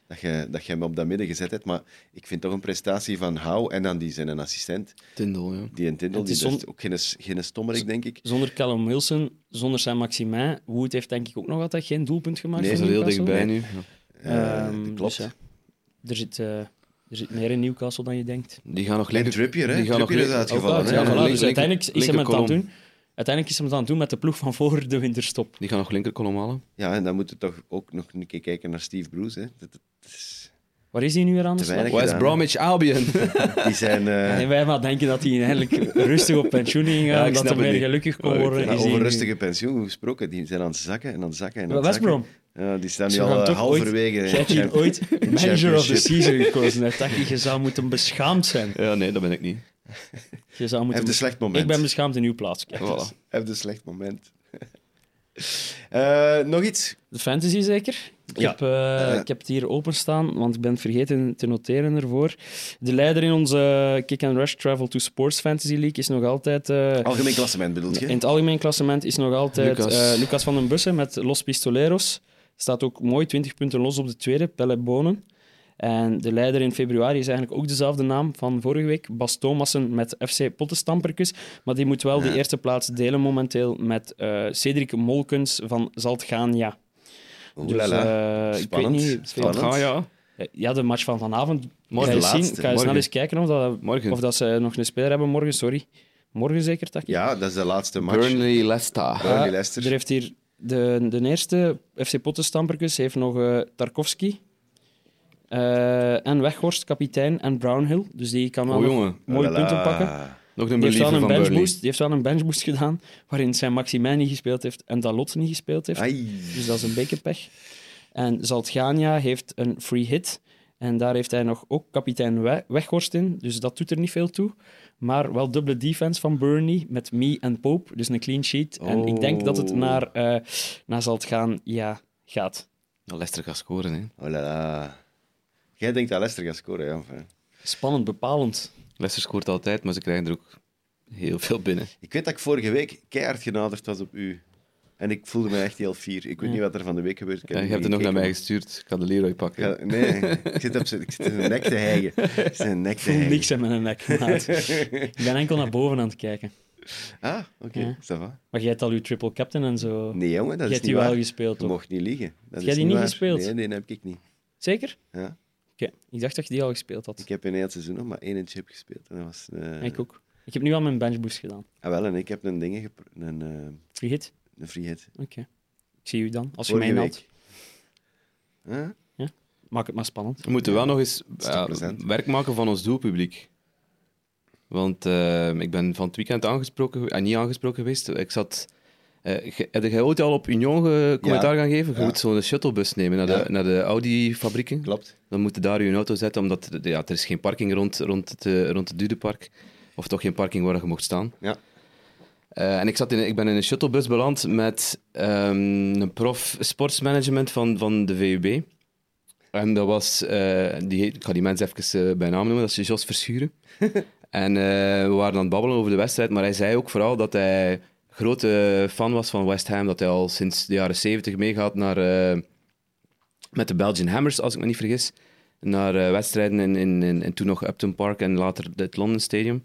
dat, je, dat je hem op dat midden gezet hebt, maar ik vind toch een prestatie van Hou en dan die zijn een assistent, Tindel, ja. die een Tindel, die is dat zon- is ook geen, geen stommerik, denk ik. Zonder Callum Wilson, zonder zijn Maximin, Wood heeft denk ik ook nog altijd geen doelpunt gemaakt. Nee, Dat is er heel dichtbij nu. Ja. Eh, Ehm, dat klopt. dus ja, er, zit, eh, er zit meer in Newcastle dan je denkt. Die gaan nog En linker... Trippier, hè? die gaan nog is uitgevallen. Ja, voilà. link- dus linker- uiteindelijk is aan het linkerkolom. doen. Uiteindelijk is hem het doen met de ploeg van voor de winterstop. Die gaan nog linkerkolom halen. Ja, en dan moeten we toch ook nog een keer kijken naar Steve Bruce. Hè. Dat, dat is- Waar is hij nu weer aan de slag? West Bromwich Albion. die zijn... eh, En wij maar denken dat hij eigenlijk rustig op pensioen ging gaan, dat hij niet. gelukkig kon Maar worden. ja, is over hij nu- rustige pensioen gesproken, die zijn aan het zakken en aan het zakken en aan West zakken. Brom. Ja, die staan nu al eh, halverwege. Jij in hebt hier ooit manager of the season gekozen. Dacht ik, je zou moeten beschaamd zijn. ja, nee, dat ben ik niet. Je zou moeten... een slecht moment. Ik ben beschaamd in uw plaats. Kijk. Een slecht moment. Eh, nog iets? De fantasy zeker? Ik, Ja. heb, eh, ik heb het hier openstaan, want ik ben het vergeten te noteren ervoor. De leider in onze Kick and Rush Travel to Sports Fantasy League is nog altijd... eh, Algemeen klassement bedoelt je? in het algemeen klassement is nog altijd Lucas. Lucas, Lucas van den Bussen met Los Pistoleros. Staat ook mooi 20 punten los op de tweede, Pelle Bonen. En de leider in februari is eigenlijk ook dezelfde naam van vorige week, Bas Thomassen met FC Pottenstamperkus. Maar die moet wel de eerste plaats delen momenteel met eh, Cedric Molkens van Zaltgania. La la. eh, ik weet Spannend. niet... Spannend. Ja. Eh, Ja, de match van vanavond. Morgen ga je de zien. laatste. Ga je snel eens kijken of, dat, Morgen. of dat ze nog een speler hebben morgen. Sorry. Morgen zeker, tak? Ja, dat is de laatste match. Burnley, Leicester. Burnley, Ah, Leicester. Er heeft hier de, de eerste FC Pottenstamperkus heeft nog eh, Tarkovsky eh, en Weghorst, kapitein, en Brownhill. Dus die kan wel Oh, jongen. mooie punten pakken. Nog een Die heeft, wel een van Burnley. benchboost, die heeft wel een benchboost gedaan, waarin zijn Maximijn niet gespeeld heeft en Dalot niet gespeeld heeft. Ai. Dus dat is een beetje pech. En Zaltgania heeft een free hit. En daar heeft hij nog ook kapitein We- Weghorst in. Dus dat doet er niet veel toe. Maar wel dubbele defense van Burnley met Me en Pope. Dus een clean sheet. En ik denk dat het Oh. naar, eh naar Zaltgania gaat. Nou, Leicester gaat scoren, hè. Oh la la. Jij denkt dat Leicester gaat scoren, ja. Spannend, bepalend. Leicester scoort altijd, maar ze krijgen er ook heel veel binnen. Ik weet dat ik vorige week keihard genaderd was op u. En ik voelde me echt heel fier. Ik weet niet wat er van de week gebeurt. Ik Ja, je hebt het nog naar mij gestuurd. Ik ga de Leroy pakken. Ja, nee, ik zit, op zijn, ik zit in zijn nek te hijgen. Ik zit in nek te hijgen. niks in mijn nek. maat. ik ben enkel naar boven aan het kijken. Ah, oké, Ja. va. Maar jij hebt al je triple captain en zo. Nee, jongen, dat jij is hebt niet die wel gespeeld, Je toch? mocht niet liegen. Dat Jij is die niet waar. gespeeld? Nee, nee, dat heb ik niet. Zeker? Ja. Oké, ik dacht dat je die al gespeeld had. Ik heb in heel seizoen nog maar één chip gespeeld. En dat was, eh, Ik ook. Ik heb nu al mijn benchboost gedaan. Ah, wel, en ik heb een ding gepro- een, eh, Free hit? een free hit. Oké. Ik zie u dan. Als je mij haalt, Huh? maak het maar spannend. We moeten wel nog eens ja, plezant? werk maken van ons doelpubliek. Want eh, ik ben van het weekend aangesproken, en niet aangesproken geweest. Ik zat... eh, ge- heb jij ooit al op Union ge- commentaar gaan geven? Je Ja. moet zo'n shuttlebus nemen naar de, naar de Audi-fabrieken. Klopt. Dan moet je daar je auto zetten, omdat er- ja, er is geen parking rond, rond, het, eh, rond het Dudepark. Of toch geen parking waar je mocht staan. Ja. Eh, en ik, zat in, ik ben in een shuttlebus beland met ehm, een prof sportsmanagement van, van de VUB. En dat was, die, heet- ik ga die mensen even bij naam noemen, dat is Jos Verschuren. en we waren aan het babbelen over de wedstrijd, maar hij zei ook vooral dat hij grote fan was van West Ham, dat hij al sinds de jaren 70 meegaat naar, eh, met de Belgian Hammers, als ik me niet vergis, naar eh, wedstrijden in, in, in, in toen nog Upton Park en later het London Stadium.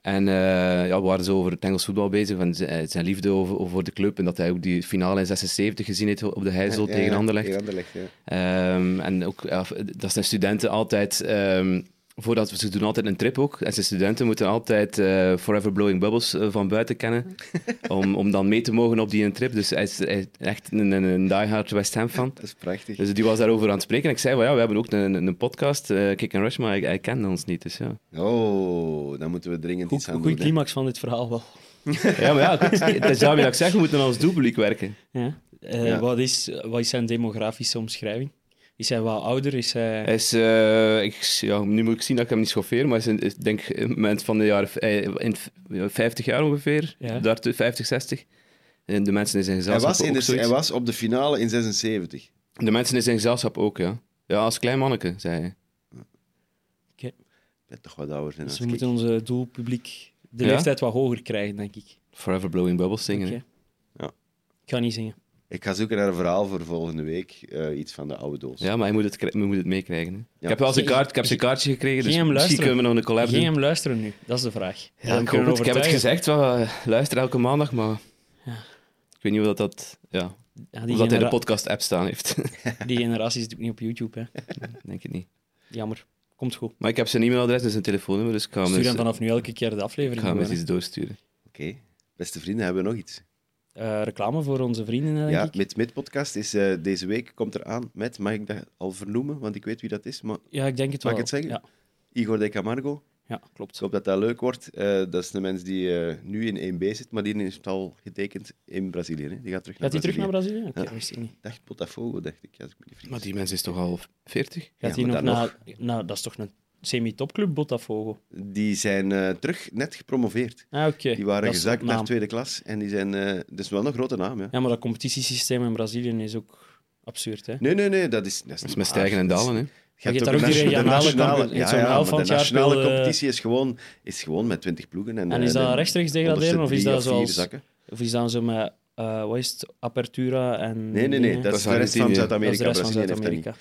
En eh, ja, we waren zo over het Engels voetbal bezig, van zijn, zijn liefde over, over de club en dat hij ook die finale in 76 gezien heeft op de Heijzel Ja, tegen ja, Anderlecht. Tegen Anderlecht, ja. Ehm, en ook, ja, dat zijn studenten altijd, ehm, voordat we, ze doen altijd een trip ook. En zijn studenten moeten altijd eh, Forever Blowing Bubbles eh, van buiten kennen, om, om dan mee te mogen op die een trip. Dus hij is, hij is echt een, een, een diehard West Ham fan. Dat is prachtig. Dus die was daarover aan het spreken. En ik zei, van, ja, we hebben ook een, een podcast, eh Kick and Rush, maar hij, hij kende ons niet. Dus ja. Oh, dan moeten we dringend Goed, iets aan goede doen. hè. climax van dit verhaal wel. ja, maar ja, goed, het is daarmee dat ik zeg, we moeten als doelpubliek werken. Ja. Eh, Ja. Wat, is, wat is zijn demografische omschrijving? Is hij wel ouder? Is hij... Hij is, eh, ik, ja, nu moet ik zien dat ik hem niet schoffeer, maar hij is, ik denk een moment van de jaren in v- 50 jaar ongeveer, Ja. daartoe 50, 60. En de mensen in zijn Hij gezelschap was, in de, zoiets. hij was op de finale in 76. De mensen in zijn gezelschap ook, ja. Ja, als klein manneke, zei hij. Oké. Ik ben toch wat ouder zijn Dus als we moeten onze doelpubliek de Ja? leeftijd wat hoger krijgen, denk ik. Forever Blowing Bubbles zingen. Oké. hè. Ja. Ik ga niet zingen. Ik ga zoeken naar een verhaal voor volgende week. eh, iets van de oude doos. Ja, maar je moet het, je moet het meekrijgen. hè. Ik heb wel zijn kaart, ik heb zijn kaartje gekregen, dus Geen hem misschien luisteren. kunnen we nog een collab Geen doen. hem luisteren nu, dat is de vraag. Ja, ik, hoop het. ik heb het gezegd, wel, eh, luister elke maandag, maar Ja. ik weet niet hoe dat, dat, ja, Ja, of dat hij de genera- podcast-app staan heeft. die generatie zit ook niet op YouTube. Hè. denk ik niet. Jammer. Komt goed. Maar ik heb zijn e-mailadres en zijn telefoonnummer, dus ik ga hem Stuur eens, hem vanaf nu elke keer de ik aflevering. ga hem eens gewoon, iets doorsturen. Oké. Beste vrienden, hebben we nog iets? Eh, reclame voor onze vrienden, denk ja, ik. met Mid Podcast is eh, deze week komt er aan met, mag ik dat al vernoemen, want ik weet wie dat is, maar Ja, ik denk het Mag wel. ik het zeggen? Ja, Igor de Camargo. ja klopt. Ik hoop dat dat leuk wordt. Eh, dat is de mens die eh, nu in 1B zit, maar die is al getekend in Brazilië. Hè. Die gaat terug naar Gaat hij terug naar Brazilië. Brazilië? Oké, Ja. wist ik niet. Dacht Botafogo, dacht ik, als ik. Maar die mens is toch al 40? Gaat Ja, hij nog naar... Nou, dat is toch een semi-topclub Botafogo. Die zijn uh, terug net gepromoveerd. Ah, oké. Die waren gezakt naar tweede klas en die zijn... Uh, dat is wel een grote naam, ja. Ja, maar dat competitiesysteem in Brazilië is ook absurd, hè? Nee, nee, nee, dat is... Dat is, dat is met stijgen en dalen, hè? Je hebt daar ook die regionale nationale, ja, ja, ja, de nationale competitie is gewoon, is gewoon met 20 ploegen. En, en is dat rechtstreeks degraderen of is dat zoals... Of is dat zo met uh, wat is het, Apertura en... Nee, nee, nee, dat, is de rest van Zuid-Amerika. Zuid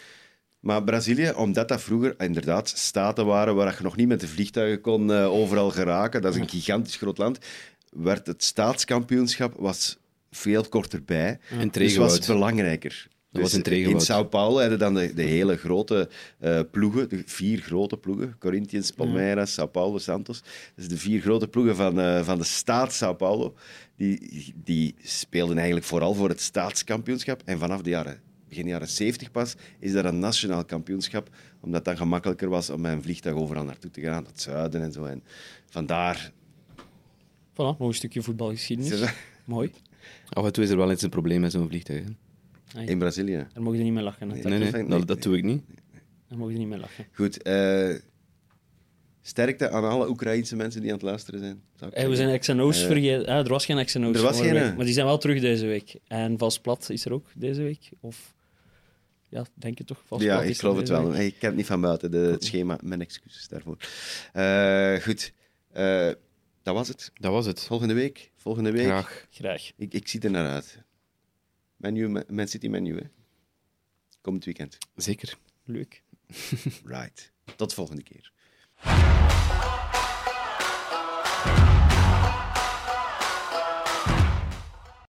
maar Brazilië, omdat dat vroeger inderdaad staten waren waar je nog niet met de vliegtuigen kon uh, overal geraken, dat is een gigantisch groot land, werd het staatskampioenschap was veel korter bij. En dus was belangrijker. Dat dus was in, in Sao Paulo hadden dan de, de hele grote uh, ploegen, de vier grote ploegen, Corinthians, Palmeiras, ja. Sao Paulo, Santos. Dus de vier grote ploegen van, uh, van de staat Sao Paulo, die, die speelden eigenlijk vooral voor het staatskampioenschap. En vanaf de jaren, begin jaren 70 pas, is dat een nationaal kampioenschap, omdat het dan gemakkelijker was om met een vliegtuig overal naartoe te gaan, naar het zuiden en zo. En vandaar... Voilà, nog een stukje voetbalgeschiedenis. Mooi. Af en toe is er wel eens een probleem met zo'n vliegtuig. In Brazilië? Daar mogen je niet meer lachen. Nee, nee, nee, dat, dat doe ik niet. Daar mogen je niet meer lachen. Goed. Uh, sterkte aan alle Oekraïnse mensen die aan het luisteren zijn. Hey, we zijn XNO's uh, vergeten. Ah, er was geen XNO's. Er was geen. Maar die zijn wel terug deze week. En Vals Plat is er ook deze week. Of ja, denk je toch? Vals ja, ik geloof het wel. Ik ken het niet van buiten, de, het schema. Mijn excuses daarvoor. Uh, goed. dat was het. Dat was het. Volgende week. Volgende week. Graag. Graag. Ik, ik zie er naar uit. Menu, Man City menu, hè? Komend weekend. Zeker. Leuk. right. Tot de volgende keer.